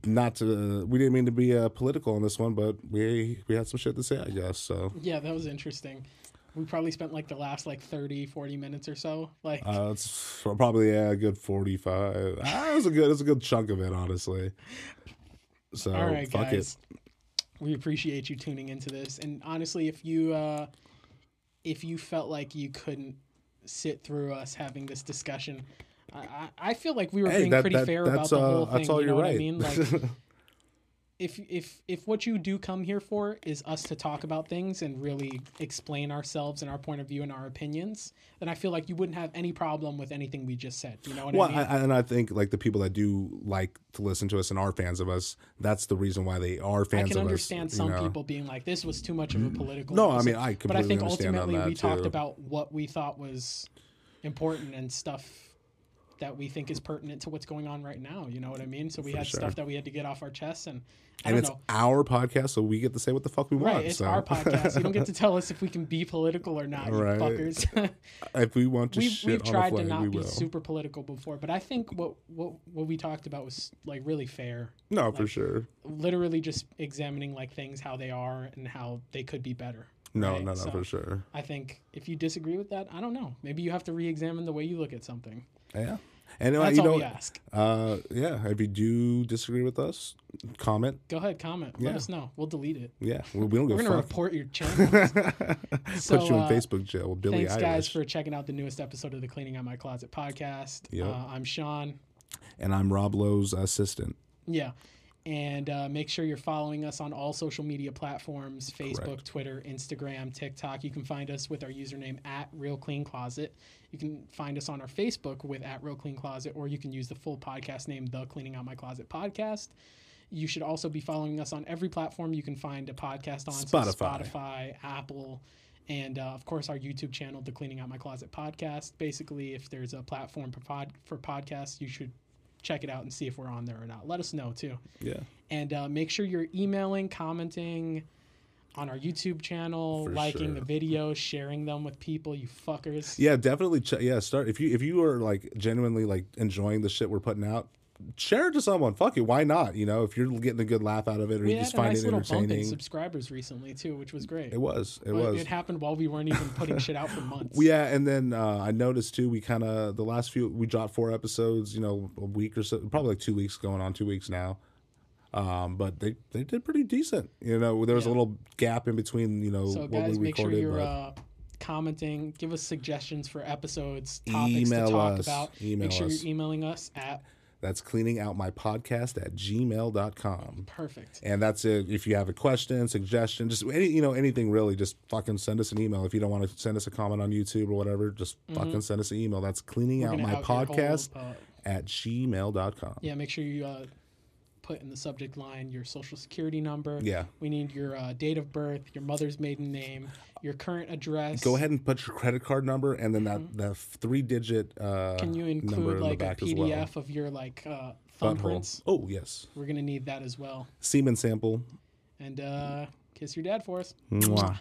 not to. We didn't mean to be uh, political on this one, but we we had some shit to say, I guess. So Yeah, that was interesting. We probably spent like the last like 30, 40 minutes or so. Like uh, it's probably yeah, a good forty five. Ah, it was a good. It's a good chunk of it, honestly. So all right, fuck guys. We appreciate you tuning into this. And honestly, if you uh if you felt like you couldn't sit through us having this discussion, I, I feel like we were. Hey, being that, pretty that, fair about the uh, whole thing. that's all you know you're what right. I mean? Like if if if what you do come here for is us to talk about things and really explain ourselves and our point of view and our opinions, then I feel like you wouldn't have any problem with anything we just said. You know what Well, I mean? I, and I think like the people that do like to listen to us and are fans of us, that's the reason why they are fans. I can of understand us. some know? people being like, "This was too much of a mm. political." No, I mean, I completely but I think ultimately we that, talked about what we thought was important and stuff that we think is pertinent to what's going on right now. You know what I mean? So we For had sure. stuff that we had to get off our chests, and I and it's know. our podcast, so we get to say what the fuck we Right, want. it's so. our podcast. You don't get to tell us if we can be political or not, you Right. fuckers. if we want to we've we've tried to not be will. super political before, but I think what what what we talked about was like really fair. no, for sure. Literally just examining like things how they are and how they could be better. No, right? no, no, So- for sure. I think if you disagree with that, I don't know. Maybe you have to re-examine the way you look at something. Yeah. And uh, That's you all know, we ask. uh, yeah, if you do disagree with us, comment. Go ahead, comment. Yeah. Let us know. We'll delete it. Yeah, we, we don't We're gonna fuck. report your channel. So, Put you in uh, Facebook jail with Billie Thanks, Eilish. guys, for checking out the newest episode of the Cleaning Out My Closet podcast. Yep. Uh, I'm Sean. and I'm Rob Lowe's assistant. Yeah. And uh, make sure you're following us on all social media platforms Facebook, Correct. Twitter, Instagram, TikTok. You can find us with our username at Real Clean Closet. You can find us on our Facebook with at Real Clean Closet, or you can use the full podcast name, The Cleaning Out My Closet Podcast. You should also be following us on every platform you can find a podcast on. so Spotify. Spotify, Apple, and uh, of course our YouTube channel, The Cleaning Out My Closet Podcast. Basically, if there's a platform for, pod- for podcasts, you should check it out and see if we're on there or not. Let us know too. Yeah. And uh, make sure you're emailing, commenting on our YouTube channel, For liking sure. the videos, sharing them with people, you fuckers. Yeah, definitely. Ch- yeah, start if you if you are like genuinely like enjoying the shit we're putting out, share it to someone. Fuck it, why not? You know, if you're getting a good laugh out of it or We you had just a find nice it little bump in entertaining, subscribers recently too, which was great. it was. It But was. It happened while we weren't even putting shit out for months. Yeah, and then uh, I noticed too. We kind of the last few we dropped four episodes. You know, a week or so, probably like two weeks going on, two weeks now. Um, but they they did pretty decent. You know, there was a little gap in between. You know, So what guys, we make sure you're uh, commenting. Give us suggestions for episodes, topics to talk us. about. Email make sure us. you're emailing us at that's cleaning out my podcast at gmail.com. perfect. And that's it. If you have a question, suggestion, just any you know anything really, just fucking send us an email. If you don't want to send us a comment on YouTube or whatever, just fucking send us an email. That's cleaning Mm-hmm. We're out my out your whole, podcast uh, at gmail.com. Yeah, make sure you uh, put in the subject line your social security number. Yeah. We need your uh, date of birth, your mother's maiden name, your current address. Go ahead and put your credit card number and then that that three digit uh Mm-hmm. Can you include in like the a back well. PDF of your like uh, thumbprints? Oh yes. We're gonna need that as well. Semen sample. And uh, kiss your dad for us. Mwah.